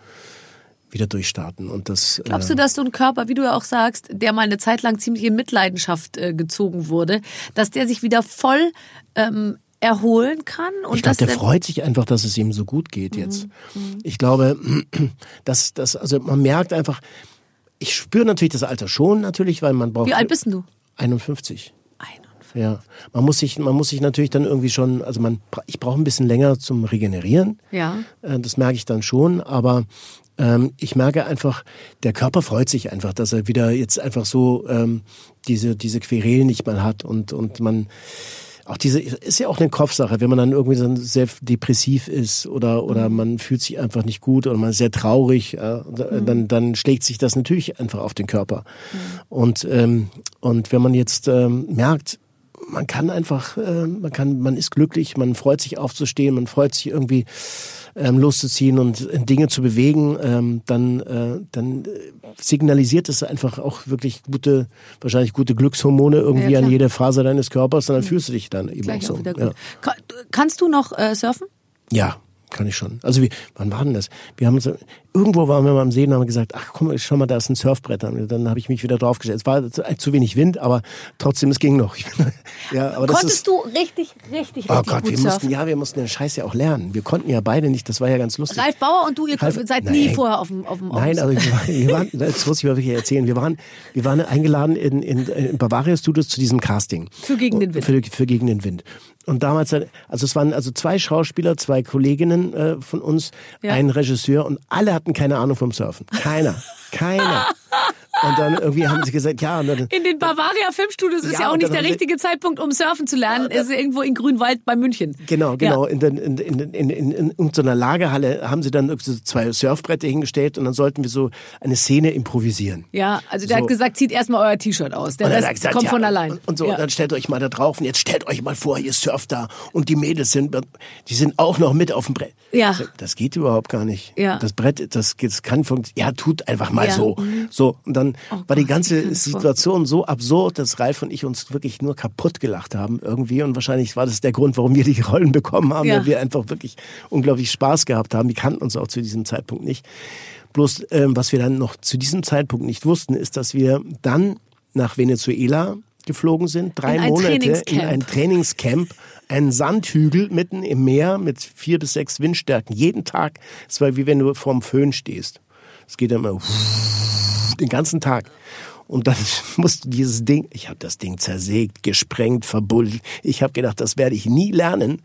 wieder durchstarten. Und das. Glaubst äh, du, dass so ein Körper, wie du ja auch sagst, der mal eine Zeit lang ziemlich in Mitleidenschaft äh, gezogen wurde, dass der sich wieder voll ähm, erholen kann? Und ich glaube, der freut sich einfach, dass es ihm so gut geht Mhm, jetzt. Ich glaube, dass das, also man merkt einfach, ich spüre natürlich das Alter schon natürlich, weil man braucht. Wie alt bist du? 51. 51. Ja, man muss sich, man muss sich natürlich dann irgendwie schon, also man, ich brauche ein bisschen länger zum Regenerieren. Ja. Äh, Das merke ich dann schon, aber ähm, ich merke einfach, der Körper freut sich einfach, dass er wieder jetzt einfach so ähm, diese diese Querelen nicht mehr hat und und man auch diese ist ja auch eine Kopfsache, wenn man dann irgendwie dann sehr depressiv ist oder oder man fühlt sich einfach nicht gut oder man ist sehr traurig, ja, dann dann schlägt sich das natürlich einfach auf den Körper. Und ähm, und wenn man jetzt ähm, merkt, man kann einfach, äh, man kann, man ist glücklich, man freut sich aufzustehen, man freut sich irgendwie ähm, loszuziehen und äh, Dinge zu bewegen, ähm, dann, äh, dann signalisiert es einfach auch wirklich gute, wahrscheinlich gute Glückshormone irgendwie Ja, an klar. jede Faser deines Körpers und dann fühlst du dich dann eben Gleich auch so. auch ja. Kannst du noch äh, surfen? ja, kann ich schon. Also wie, wann war denn das? Wir haben uns, irgendwo waren wir mal am See und haben gesagt, ach komm, schau mal, da ist ein Surfbrett. Und Dann habe ich mich wieder draufgestellt. Es war zu, zu wenig Wind, aber trotzdem, es ging noch. Ja, aber das Konntest ist, du richtig, richtig, richtig Oh Gott, gut wir mussten, surfen? ja, wir mussten den Scheiß ja auch lernen. Wir konnten ja beide nicht, das war ja ganz lustig. Ralf Bauer und du, ihr Ralf- seid nie Nein. vorher auf dem auf dem Nein, aber wir waren, wir waren, das muss ich mal wirklich erzählen. Wir waren, wir waren eingeladen in, in, in Bavaria Studios zu diesem Casting. Für Gegen den Wind. Für, für Gegen den Wind. Und damals, also es waren also zwei Schauspieler, zwei Kolleginnen äh, von uns, Ja. ein Regisseur und alle hatten keine Ahnung vom Surfen. Keiner. Keiner. Und dann irgendwie haben sie gesagt, ja. Dann, In den Bavaria Filmstudios ist Ja, ja, auch nicht der richtige Zeitpunkt, um surfen zu lernen. ist irgendwo in Grünwald bei München. Genau, genau. Ja. In, in, in, in, in, in, in so einer Lagerhalle haben sie dann irgendwie so zwei Surfbretter hingestellt und dann sollten wir so eine Szene improvisieren. Ja, also der So. hat gesagt, zieht erstmal euer T-Shirt aus. Der Rest gesagt, kommt ja, von allein. Und, und so, ja. und dann stellt euch mal da drauf und jetzt stellt euch mal vor, ihr surft da und die Mädels sind, die sind auch noch mit auf dem Brett. Ja. Das geht überhaupt gar nicht. Ja. Das Brett, das, das kann funktionieren. Ja, tut einfach mal Ja. so. So. Und dann Oh war die ganze Situation so absurd, dass Ralf und ich uns wirklich nur kaputt gelacht haben irgendwie. Und wahrscheinlich war das der Grund, warum wir die Rollen bekommen haben, Ja. weil wir einfach wirklich unglaublich Spaß gehabt haben. Die kannten uns auch zu diesem Zeitpunkt nicht. Bloß, ähm, was wir dann noch zu diesem Zeitpunkt nicht wussten, ist, dass wir dann nach Venezuela geflogen sind, drei In Monate in ein Trainingscamp, ein Sandhügel mitten im Meer mit vier bis sechs Windstärken, jeden Tag. Es war wie wenn du vorm Föhn stehst. Es geht immer den ganzen Tag. Und dann musste dieses Ding, ich habe das Ding zersägt, gesprengt, verbuddelt. Ich habe gedacht, das werde ich nie lernen.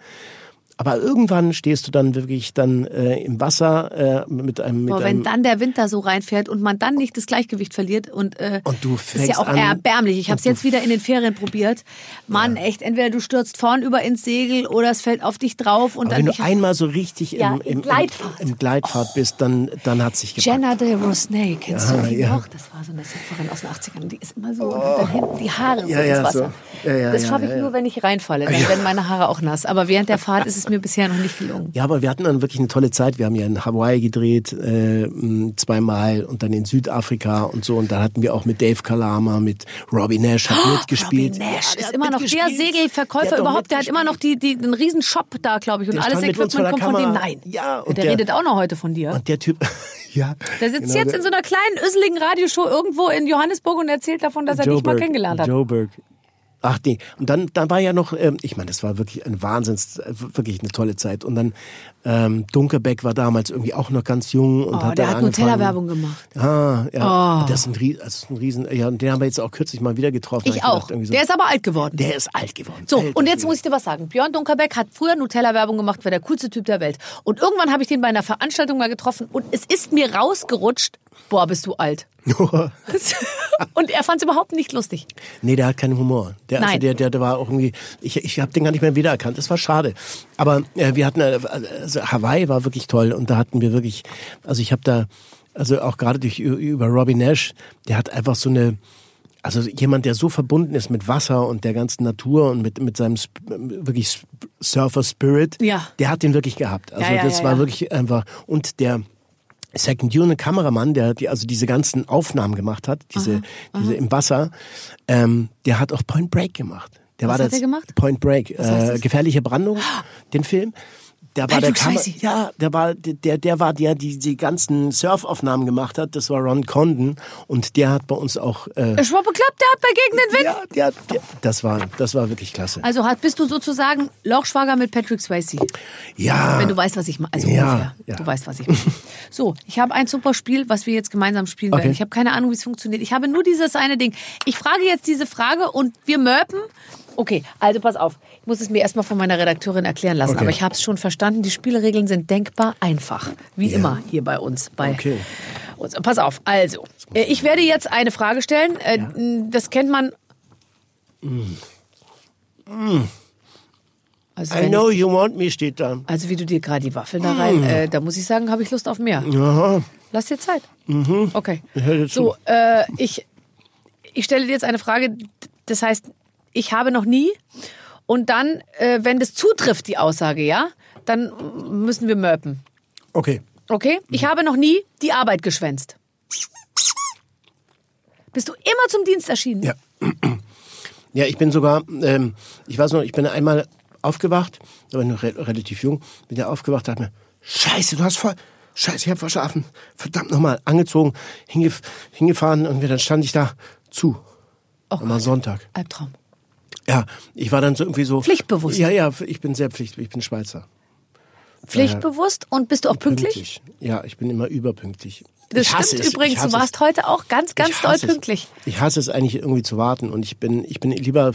Aber irgendwann stehst du dann wirklich dann äh, im Wasser äh, mit einem mit Boah, einem wenn dann der Winter so reinfährt und man dann nicht das Gleichgewicht verliert und, äh, Und du das ist ja fängst auch an- erbärmlich. Ich habe es und jetzt wieder in den Ferien probiert. Mann, echt, entweder du stürzt vorn über ins Segel oder es fällt auf dich drauf und Aber dann wenn du einmal so richtig Ja, im, im, Gleitfahrt. im, im Gleitfahrt bist, dann, dann hat sich gepackt. Jenna de Rosnay, kennst Ja, du die ja. noch? Das war so eine Surferin aus den 80ern. Die ist immer so mit den Händen die Haare so Ja, ja, ins Wasser. so. Ja, ja, das ja, schaffe ich ja, ja. nur, wenn ich reinfalle. Dann werden meine Haare auch nass. Aber während der Fahrt ist es mir bisher noch nicht gelungen. Ja, aber wir hatten dann wirklich eine tolle Zeit. Wir haben ja in Hawaii gedreht, äh, zweimal und dann in Südafrika und so. Und da hatten wir auch mit Dave Kalama, mit Robbie Nash hat mitgespielt. Robbie Nash Ja, ist immer noch der. Segelverkäufer Der überhaupt. Der hat immer noch die, die, einen riesen Shop da, glaube ich. Und Der alles Equipment kommt der von dem. Nein. Ja, und der, der- redet auch noch heute von dir. Und der Typ, ja. Der sitzt genau, jetzt in so einer kleinen, öseligen Radioshow irgendwo in Johannesburg und erzählt davon, dass er dich mal Joburg, kennengelernt hat. Joburg. Ach nee, und dann, dann war ja noch, ähm, ich meine, das war wirklich ein Wahnsinns, äh, wirklich eine tolle Zeit. Und dann ähm, Dunkelbeck war damals irgendwie auch noch ganz jung und Oh, hat der dann hat. Nutella-Werbung gemacht. Ah, ja. Oh. Das ist ein, Ries- das ist ein Riesen, ja, und den haben wir jetzt auch kürzlich mal wieder getroffen. Ich gedacht, auch. irgendwie so, Der ist aber alt geworden. der ist alt geworden. So, Alter und jetzt muss ich dir was sagen. Björn Dunkerbeck hat früher Nutella-Werbung gemacht, war der coolste Typ der Welt. Und irgendwann habe ich den bei einer Veranstaltung mal getroffen und es ist mir rausgerutscht, boah, bist du alt. und er fand es überhaupt nicht lustig. Nee, der hat keinen Humor. Der, also Nein. der, der, der war auch irgendwie, ich, ich habe den gar nicht mehr wiedererkannt. Das war schade. Aber äh, wir hatten, äh, also Hawaii war wirklich toll und da hatten wir wirklich, also ich habe da, also auch gerade durch über Robbie Nash, der hat einfach so eine, also jemand, der so verbunden ist mit Wasser und der ganzen Natur und mit, mit seinem wirklich Surfer Spirit, Ja. der hat den wirklich gehabt. Also Ja, ja, das war wirklich einfach, und der, Second Unit Kameramann, der die, also diese ganzen Aufnahmen gemacht hat, diese, diese im Wasser, ähm, der hat auch Point Break gemacht. Der Was war hat das er gemacht? Point Break, äh, gefährliche Brandung, den Film. Der war der Patrick Swayze. ja, der war der der war der die die ganzen Surfaufnahmen gemacht hat. Das war Ron Condon und der hat bei uns auch äh, Ich war bekloppt, der hat bei gegen den Wind. ja, der, der, das war das war wirklich klasse. Also hat, bist du sozusagen Lauchschwager mit Patrick Swayze. Ja, Wenn du weißt, was ich meine. Also Ja, ungefähr. ja. Du weißt, was ich meine. So, ich habe ein super Spiel, was wir jetzt gemeinsam spielen Okay. werden. Ich habe keine Ahnung, wie es funktioniert. Ich habe nur dieses eine Ding. Ich frage jetzt diese Frage und wir mörpen. Okay, also pass auf. Ich muss es mir erstmal von meiner Redakteurin erklären lassen. Okay. Aber ich habe es schon verstanden. Die Spielregeln sind denkbar einfach. Wie immer hier bei uns. Bei Okay. uns. Pass auf, also. äh, Ich werde jetzt eine Frage stellen. Äh, Das kennt man. Also, I know you want me steht da. also wie du dir gerade die Waffeln da rein, äh, da muss ich sagen, habe ich Lust auf mehr. Aha. Lass dir Zeit. Okay. höre dir So, äh, ich, ich stelle dir jetzt eine Frage. Das heißt, ich habe noch nie. Und dann, äh, wenn das zutrifft, die Aussage, ja, dann müssen wir mörpen. Okay. Okay? Ich habe noch nie die Arbeit geschwänzt. Bist du immer zum Dienst erschienen? Ja. Ja, ich bin sogar, ähm, ich weiß noch, ich bin einmal aufgewacht, da war ich noch re relativ jung, bin ja aufgewacht, dachte mir, scheiße, du hast voll, scheiße, ich hab verschlafen, verdammt nochmal, angezogen, hingef hingefahren und dann stand ich da zu. Oh Am Sonntag. Albtraum. Ja, ich war dann so irgendwie so. Pflichtbewusst. Ja, ja, ich bin sehr pflichtbewusst, ich bin Schweizer. Pflichtbewusst und bist du auch pünktlich? Ja, ich bin immer überpünktlich. Das Ich stimmt es, übrigens. Du warst es. heute auch ganz, ganz doll hasse es. pünktlich. Ich hasse es eigentlich irgendwie zu warten und ich bin ich bin lieber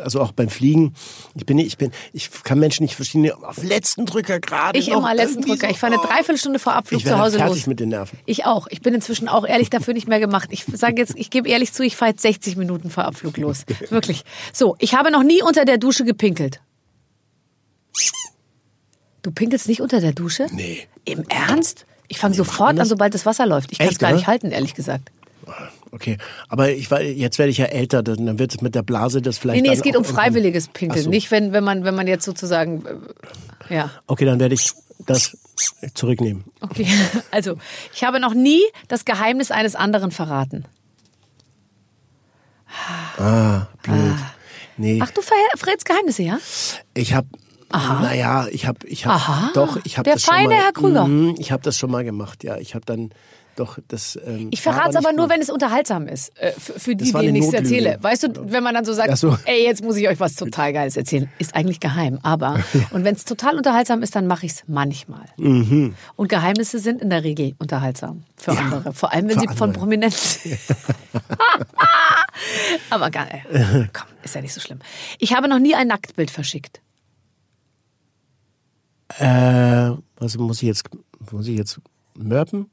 also auch beim Fliegen. Ich bin ich bin ich kann Menschen nicht verstehen auf letzten Drücker gerade Ich noch immer letzten Drücker. so, Ich fahre eine oh. Dreiviertelstunde vor Abflug Ich zu Hause fertig los. mit den Nerven. Ich auch. Ich bin inzwischen auch ehrlich dafür nicht mehr gemacht. Ich sage jetzt, ich gebe ehrlich zu, ich fahre jetzt 60 Minuten vor Abflug los. Wirklich. So, ich habe noch nie unter der Dusche gepinkelt. Du pinkelst nicht unter der Dusche? Nee. Im Ernst? Ich fange sofort an, sobald das Wasser läuft. Ich kann es gar nicht halten, ehrlich gesagt. Okay, aber ich war, jetzt werde ich ja älter, dann wird es mit der Blase das vielleicht Nee, nee, es geht um freiwilliges Pinkeln. So. Nicht, wenn, wenn, man, wenn man jetzt sozusagen. äh, Ja. Okay, dann werde ich das zurücknehmen. Okay. Also, ich habe noch nie das Geheimnis eines anderen verraten. Ah, blöd. Nee, Ach, du verrätst Geheimnisse, ja? ich habe naja, ich habe ich habe Aha. doch, ich habe Der das schon feine mal, Herr Krüger. Mhm, ich habe das schon mal gemacht. Ja, ich habe dann doch das ähm, Ich verrate es aber nur, gut. wenn es unterhaltsam ist. Äh, für, für die, denen ich es erzähle. Weißt du, wenn man dann so sagt, so. ey, jetzt muss ich euch was total Geiles erzählen. Ist eigentlich geheim. Aber, und wenn es total unterhaltsam ist, dann mache ich es manchmal. Mhm. Und Geheimnisse sind in der Regel unterhaltsam für Ja, andere. Vor allem, wenn sie von andere. Prominenten sind. aber geil. Komm, ist ja nicht so schlimm. Ich habe noch nie ein Nacktbild verschickt. Äh, was muss ich jetzt muss ich jetzt mörpen?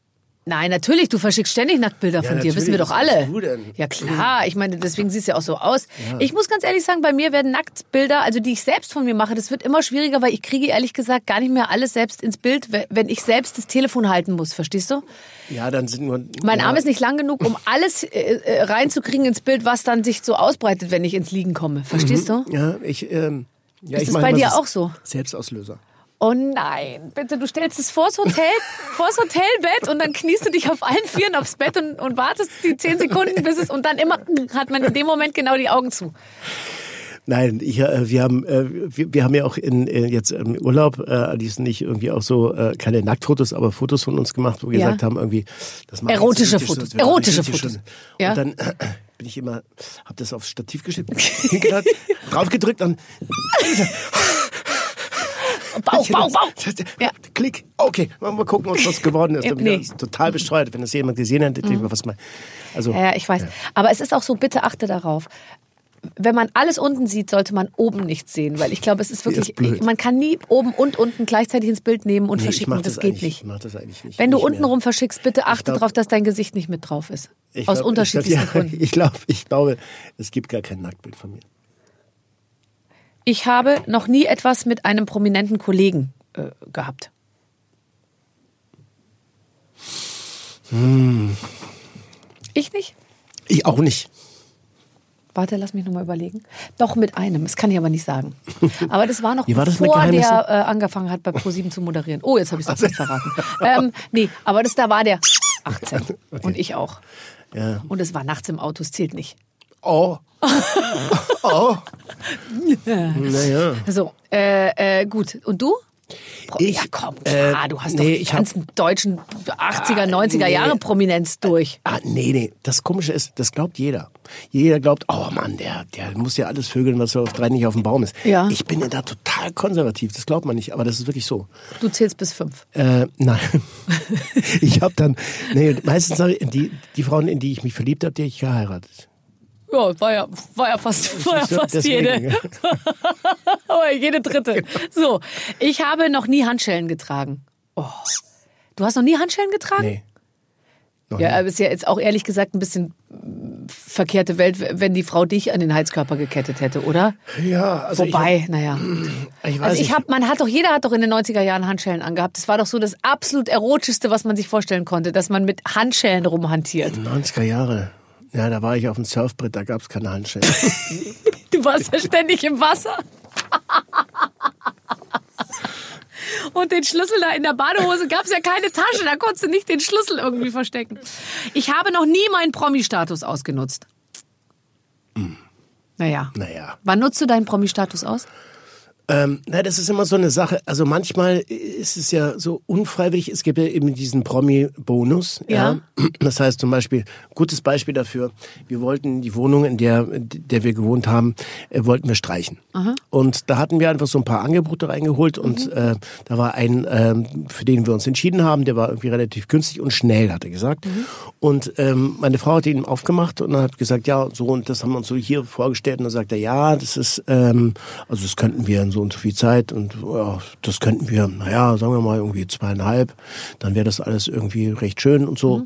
Nein, natürlich, du verschickst ständig Nacktbilder Ja, von dir, wissen wir doch was alle. willst du denn? Ja klar, ich meine, deswegen siehst du ja auch so aus. Ich muss ganz ehrlich sagen, bei mir werden Nacktbilder, also die ich selbst von mir mache, das wird immer schwieriger, weil ich kriege ehrlich gesagt gar nicht mehr alles selbst ins Bild, wenn ich selbst das Telefon halten muss, verstehst du? Ja, dann sind nur Mein ja, Arm ist nicht lang genug, um alles äh, äh, reinzukriegen ins Bild, was dann sich so ausbreitet, wenn ich ins Liegen komme. Verstehst du? Ja, ich ähm, ja, Ist ich mach bei dir das auch so? Selbstauslöser. Oh nein, bitte, du stellst es vors Hotel, vors Hotelbett und dann kniest du dich auf allen Vieren aufs Bett und, und wartest die zehn Sekunden, bis es und dann immer hat man in dem Moment genau die Augen zu. Nein, ich, äh, wir haben äh, wir, wir haben ja auch in, in jetzt im Urlaub äh, Alice nicht irgendwie auch so äh, keine Nacktfotos, aber Fotos von uns gemacht, wo wir Ja. gesagt haben irgendwie das Erotische Fotos, erotische Fotos. schön. Ja. Und dann äh, bin ich immer habe das aufs Stativ geschnitten, draufgedrückt und Bauch, Bauch, Bauch. Ja. Klick. Okay, mal gucken, was geworden ist. Ja, nee. Das ist total besteuert, wenn das jemand gesehen hätte, denkt man, was mal. Also Ja, ja, ich weiß. Aber es ist auch so, bitte achte darauf. Wenn man alles unten sieht, sollte man oben nichts sehen, weil ich glaube, es ist ist wirklich, blöd. man kann nie oben und unten gleichzeitig ins Bild nehmen und nee, verschicken. Das, das, geht nicht. Das eigentlich nicht. Wenn du nicht unten mehr. rum verschickst, bitte achte darauf, dass dein Gesicht nicht mit drauf ist. Ich Aus glaub- unterschiedlichsten ich glaub, ja, Gründen. Ich glaube, ich glaube, es gibt gar kein Nacktbild von mir. Ich habe noch nie etwas mit einem prominenten Kollegen äh, gehabt. Hm. Ich nicht? Ich auch nicht. Warte, lass mich nochmal überlegen. Doch mit einem, das kann ich aber nicht sagen. Aber das war noch war das bevor der äh, angefangen hat, bei ProSieben zu moderieren. Oh, jetzt habe ich es nicht verraten. ähm, nee, aber das da war der 18 und ich auch. Ja. Und es war nachts im Auto, es zählt nicht. Oh. oh. naja. So, äh, äh, gut. Und du? Ich, ja, komm, klar, äh, du hast nee, doch die ich hab- ganzen deutschen 80er, 90er nee. Jahre Prominenz durch. Ah, nee, nee. Das Komische ist, das glaubt jeder. Jeder glaubt, oh Mann, der, der muss ja alles vögeln, was so auf drei nicht auf dem Baum ist. Ja. Ich bin ja da total konservativ. Das glaubt man nicht, aber das ist wirklich so. Du zählst bis fünf. Äh, nein. ich habe dann, nee, meistens sag ich, die, die Frauen, in die ich mich verliebt habe, die hab ich geheiratet. Ja, war ja, war ja fast, war ja fast deswegen, jede. Aber jede dritte. So, ich habe noch nie Handschellen getragen. Oh. Du hast noch nie Handschellen getragen? Nee. Noch Ja, nie. aber ist ja jetzt auch ehrlich gesagt ein bisschen mm, verkehrte Welt, wenn die Frau dich an den Heizkörper gekettet hätte, oder? ja, also Wobei, naja. ich, ich weiß Also ich nicht. hab, man hat doch, jeder hat doch in den 90er Jahren Handschellen angehabt. Das war doch so das absolut erotischste, was man sich vorstellen konnte, dass man mit Handschellen rumhantiert. 90er Jahre. Ja, da war ich auf dem Surfbrett, da gab es keine Handschellen. Du warst ja ständig im Wasser. Und den Schlüssel da in der Badehose gab es ja keine Tasche, da konntest du nicht den Schlüssel irgendwie verstecken. Ich habe noch nie meinen Promi-Status ausgenutzt. Naja. naja. Wann nutzt du deinen Promi-Status aus? Ähm, na, das ist immer so eine Sache. Also manchmal ist es ja so unfreiwillig. Es gibt ja eben diesen Promi-Bonus. Ja. Das heißt zum Beispiel, gutes Beispiel dafür. Wir wollten die Wohnung, in der, der wir gewohnt haben, äh, wollten wir streichen. Und da hatten wir einfach so ein paar Angebote reingeholt und äh, da war ein, ähm, für den wir uns entschieden haben, der war irgendwie relativ günstig und schnell, hat er gesagt. Und ähm, meine Frau hat ihn aufgemacht und hat gesagt, ja, so und das haben wir uns so hier vorgestellt. Und dann sagt er, ja, das ist, ähm, also das könnten wir in so und so viel Zeit und ja, das könnten wir, naja, sagen wir mal irgendwie zweieinhalb, dann wäre das alles irgendwie recht schön und so.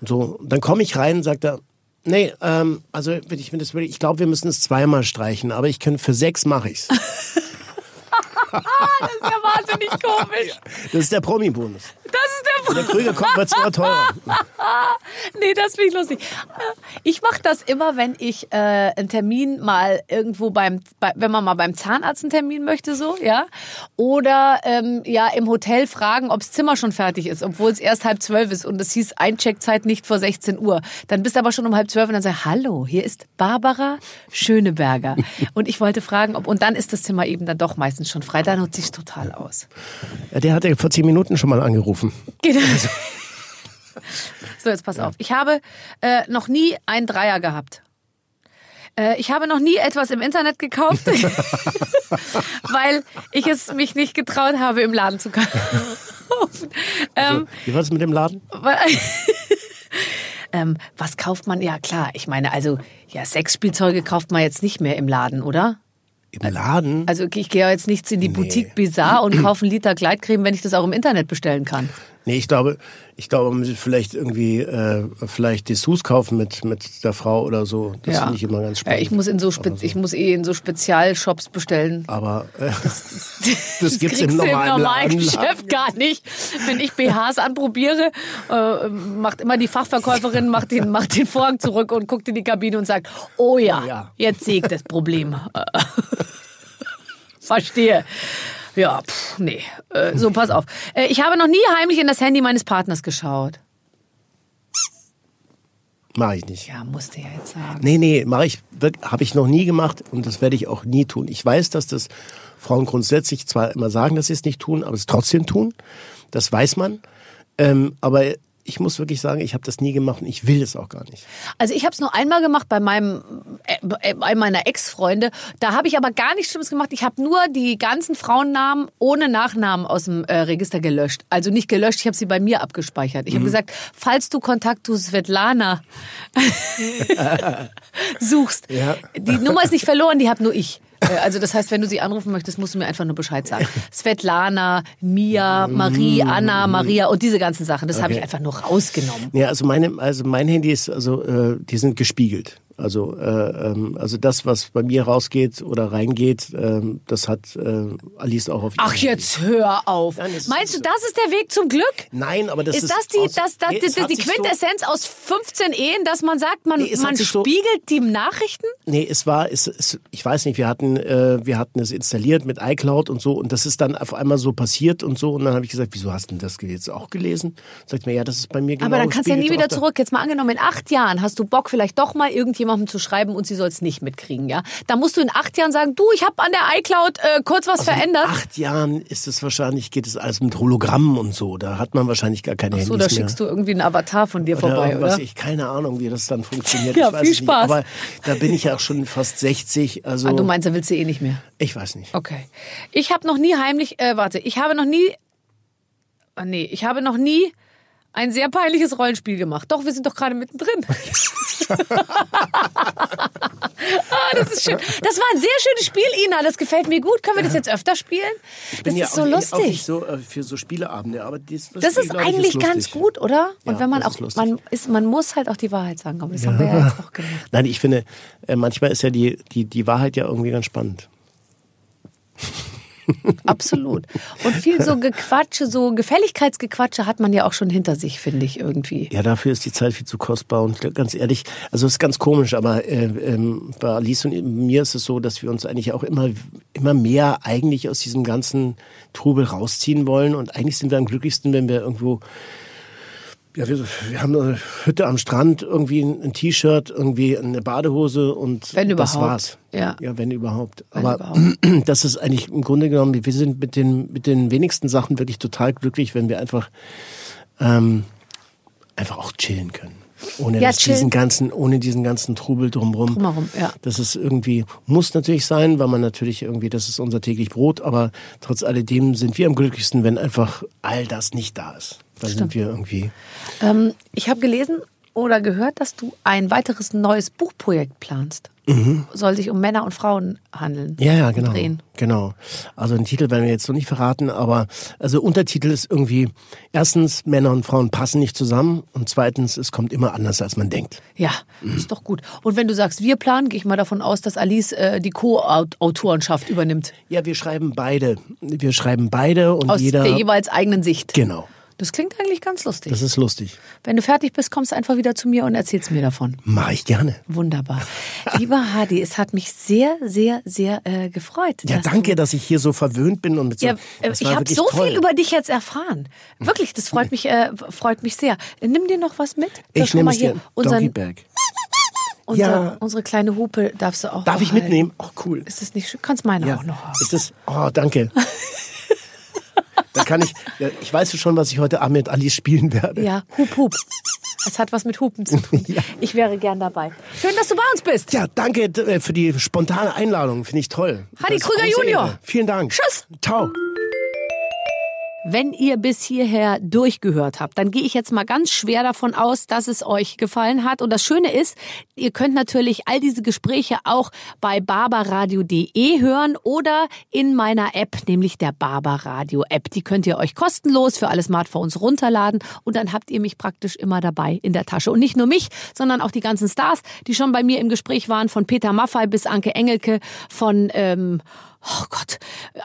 Und so. Dann komme ich rein und sagt er, nee, ähm, also wenn ich, das, ich glaube, wir müssen es zweimal streichen, aber ich kann für sechs mache ich's. Das ist ja wahnsinnig komisch. Das ist der Promi-Bonus. Das ist der Krüger kommt wird's immer teurer. Nee, das finde ich lustig. Ich mache das immer, wenn ich äh, einen Termin mal irgendwo beim, bei, wenn man mal beim Zahnarzt einen Termin möchte, so, ja. Oder ähm, ja im Hotel fragen, ob's Zimmer schon fertig ist, obwohl es erst halb zwölf ist und es hieß Eincheckzeit nicht vor 16 Uhr. Dann bist du aber schon um halb zwölf und dann sagst hallo, hier ist Barbara Schöneberger. Und ich wollte fragen, ob, und dann ist das Zimmer eben dann doch meistens schon frei. Da nutze ich total aus. Ja, der hat ja vor zehn Minuten schon mal angerufen. Genau. So, jetzt pass auf. Ich habe äh, noch nie einen Dreier gehabt. Äh, ich habe noch nie etwas im Internet gekauft, weil ich es mich nicht getraut habe, im Laden zu kaufen. ähm, Wie war das mit dem Laden? ähm, was kauft man? Ja, klar. Ich meine, also, ja, Sexspielzeuge kauft man jetzt nicht mehr im Laden, oder? Im Laden? Also, ich gehe ja jetzt nicht in die Boutique Bizarre und kaufe einen Liter Gleitcreme, wenn ich das auch im Internet bestellen kann. Nee, ich glaube, ich glaube, man muss vielleicht irgendwie äh, vielleicht Dessous kaufen mit mit der Frau oder so. Das finde ich immer ganz Ja, spannend. ich muss in so, so. ich muss eh in so Spezialshops bestellen. Aber äh, Das, das gibt's kriegst im normalen normalen. Geschäft gar nicht. Wenn ich BHs anprobiere, äh, macht immer die Fachverkäuferin macht den, macht den Vorhang zurück und guckt in die Kabine und sagt, oh ja, Ja. jetzt sehe ich das Problem. Verstehe. Ja, pff, nee. Äh, so, pass auf. Äh, ich habe noch nie heimlich in das Handy meines Partners geschaut. mache ich nicht. Ja, musste ja jetzt sagen. Nee, nee, mache ich, habe ich noch nie gemacht und das werde ich auch nie tun. Ich weiß, dass das Frauen grundsätzlich zwar immer sagen, dass sie es nicht tun, aber es trotzdem tun. Das weiß man. Ähm, aber ich muss wirklich sagen, ich habe das nie gemacht und ich will es auch gar nicht. Also ich habe es nur einmal gemacht bei meinem äh, äh, bei meiner Ex-Freunde. Da habe ich aber gar nichts Schlimmes gemacht. Ich habe nur die ganzen Frauennamen ohne Nachnamen aus dem äh, Register gelöscht. Also nicht gelöscht, ich habe sie bei mir abgespeichert. Ich habe gesagt, falls du Kontakt zu Svetlana suchst, Ja. die Nummer ist nicht verloren, die habe nur ich. Äh, Also das heißt, wenn du sie anrufen möchtest, musst du mir einfach nur Bescheid sagen. Svetlana, Mia, Marie, Anna, Maria und diese ganzen Sachen, das habe ich Okay. einfach nur rausgenommen. Ja, also meine, also mein Handy ist, also äh, die sind gespiegelt. Also, äh, ähm, also das, was bei mir rausgeht oder reingeht, ähm, das hat äh, Alice auch auf Ach, jetzt hör auf. Nein, das Meinst du, das ist der Weg zum Glück? Nein, aber das ist ist das die, aus- das, das, Nee, hat die sich so- Quintessenz aus 15 Ehen, dass man sagt, man, Nee, man sich so- spiegelt die Nachrichten? Nee, es war, es, es, ich weiß nicht, wir hatten, äh, wir hatten es installiert mit iCloud und so und das ist dann auf einmal so passiert und so und dann habe ich gesagt, wieso hast du denn das jetzt auch gelesen? Sagt mir, ja, das ist bei mir genau. Aber dann kannst du ja nie spiegelt wieder zurück. Jetzt mal angenommen, in acht Jahren hast du Bock, vielleicht doch mal irgendjemandem zu schreiben und sie soll es nicht mitkriegen, ja? Da musst du in acht Jahren sagen, du, ich habe an der iCloud äh, kurz was Also in verändert. acht Jahren ist es wahrscheinlich, geht es alles mit Hologrammen und so. Da hat man wahrscheinlich gar keine so, Handys da mehr. schickst du irgendwie einen Avatar von dir vorbei, irgendwas. oder? Ich keine Ahnung, wie das dann funktioniert. Ja, viel Spaß. Nicht. Aber da bin ich ja auch schon fast 60. Also Ah, du meinst, da willst du eh nicht mehr. ich weiß nicht. Okay. Ich habe noch nie heimlich, äh, warte, ich habe noch nie, ah, nee, ich habe noch nie ein sehr peinliches Rollenspiel gemacht. Doch, wir sind doch gerade mittendrin. ah, das ist schön. Das war ein sehr schönes Spiel, Ina. Das gefällt mir gut. Können wir das jetzt öfter spielen? Das ja ist so lustig. Auch nicht so äh, für so Spieleabende, aber dies, das Spiel, ist ich, eigentlich lustig. ganz gut, oder? Und Ja, wenn man das auch, ist man ist, man muss halt auch die Wahrheit sagen. Aber das haben wir ja jetzt auch gemacht. Nein, ich finde, äh, manchmal ist ja die, die, die Wahrheit ja irgendwie ganz spannend. Absolut. Und viel so Gequatsche, so Gefälligkeitsgequatsche hat man ja auch schon hinter sich, finde ich irgendwie. Ja, dafür ist die Zeit viel zu kostbar und ganz ehrlich, also es ist ganz komisch, aber äh, ähm, bei Alice und mir ist es so, dass wir uns eigentlich auch immer, immer mehr eigentlich aus diesem ganzen Trubel rausziehen wollen und eigentlich sind wir am glücklichsten, wenn wir irgendwo Ja, wir, wir haben eine Hütte am Strand, irgendwie ein, ein T-Shirt, irgendwie eine Badehose und Wenn das war's. Ja. ja, wenn überhaupt. Wenn Aber überhaupt. das ist eigentlich im Grunde genommen, wir sind mit den, mit den wenigsten Sachen wirklich total glücklich, wenn wir einfach, ähm, einfach auch chillen können. Ohne Ja, diesen ganzen, ohne diesen ganzen Trubel drumrum. Drumherum, ja. Das ist irgendwie, muss natürlich sein, weil man natürlich irgendwie, das ist unser täglich Brot, aber trotz alledem sind wir am glücklichsten, wenn einfach all das nicht da ist. Dann sind wir irgendwie. Ähm, ich habe gelesen oder gehört, dass du ein weiteres neues Buchprojekt planst. Soll sich um Männer und Frauen handeln. Mhm. Ja, ja, genau. Drehen. Genau. Also den Titel werden wir jetzt noch nicht verraten, aber also Untertitel ist irgendwie erstens Männer und Frauen passen nicht zusammen und zweitens es kommt immer anders als man denkt. Ja, Mhm. ist doch gut. Und wenn du sagst, wir planen, gehe ich mal davon aus, dass Alice äh, die Co-Autorenschaft übernimmt. Ja, wir schreiben beide. Wir schreiben beide und Aus jeder der jeweils eigenen Sicht. Genau. Das klingt eigentlich ganz lustig. Das ist lustig. Wenn du fertig bist, kommst du einfach wieder zu mir und erzählst mir davon. Mache ich gerne. Wunderbar. Lieber Hadi, es hat mich sehr, sehr, sehr äh, gefreut. Ja, dass danke, Du, dass ich hier so verwöhnt bin und mit so. ja, äh, das ich habe so toll. viel über dich jetzt erfahren. Wirklich, das freut mich, äh, freut mich sehr. Nimm dir noch was mit. Da Ich schau nehme mal es dir. hier. Unseren, Doggy-Bag. unser, Ja. Unsere kleine Hupe darfst du auch Darf ich behalten. mitnehmen? Oh, cool. Ist das nicht schön? Kannst meine Ja. auch noch haben. Ist das? Oh, danke. da kann ich. Ja, ich weiß schon, was ich heute Abend mit Alice spielen werde. Ja, Hup, Hup. Das hat was mit Hupen zu tun. Ich wäre gern dabei. Schön, dass du bei uns bist. Ja, danke äh, für die spontane Einladung. Finde ich toll. Hadi Krüger Junior. Vielen Dank. Tschüss. Ciao. Wenn ihr bis hierher durchgehört habt, dann gehe ich jetzt mal ganz schwer davon aus, dass es euch gefallen hat. Und das Schöne ist, ihr könnt natürlich all diese Gespräche auch bei barbaradio.de hören oder in meiner App, nämlich der Barbaradio App. Die könnt ihr euch kostenlos für alle Smartphones runterladen und dann habt ihr mich praktisch immer dabei in der Tasche. Und nicht nur mich, sondern auch die ganzen Stars, die schon bei mir im Gespräch waren, von Peter Maffay bis Anke Engelke, von ähm, oh Gott,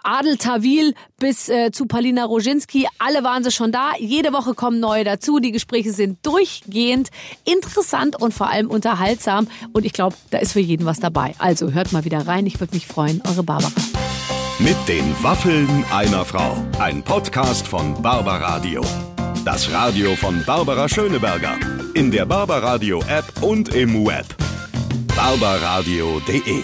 Adel Tawil bis äh, zu Palina Roginski, alle waren sie schon da. Jede Woche kommen neue dazu. Die Gespräche sind durchgehend interessant und vor allem unterhaltsam. Und ich glaube, da ist für jeden was dabei. Also hört mal wieder rein. Ich würde mich freuen. Eure Barbara. Mit den Waffeln einer Frau. Ein Podcast von Barbaradio. Das Radio von Barbara Schöneberger. In der Barbaradio App und im Web. barbaradio.de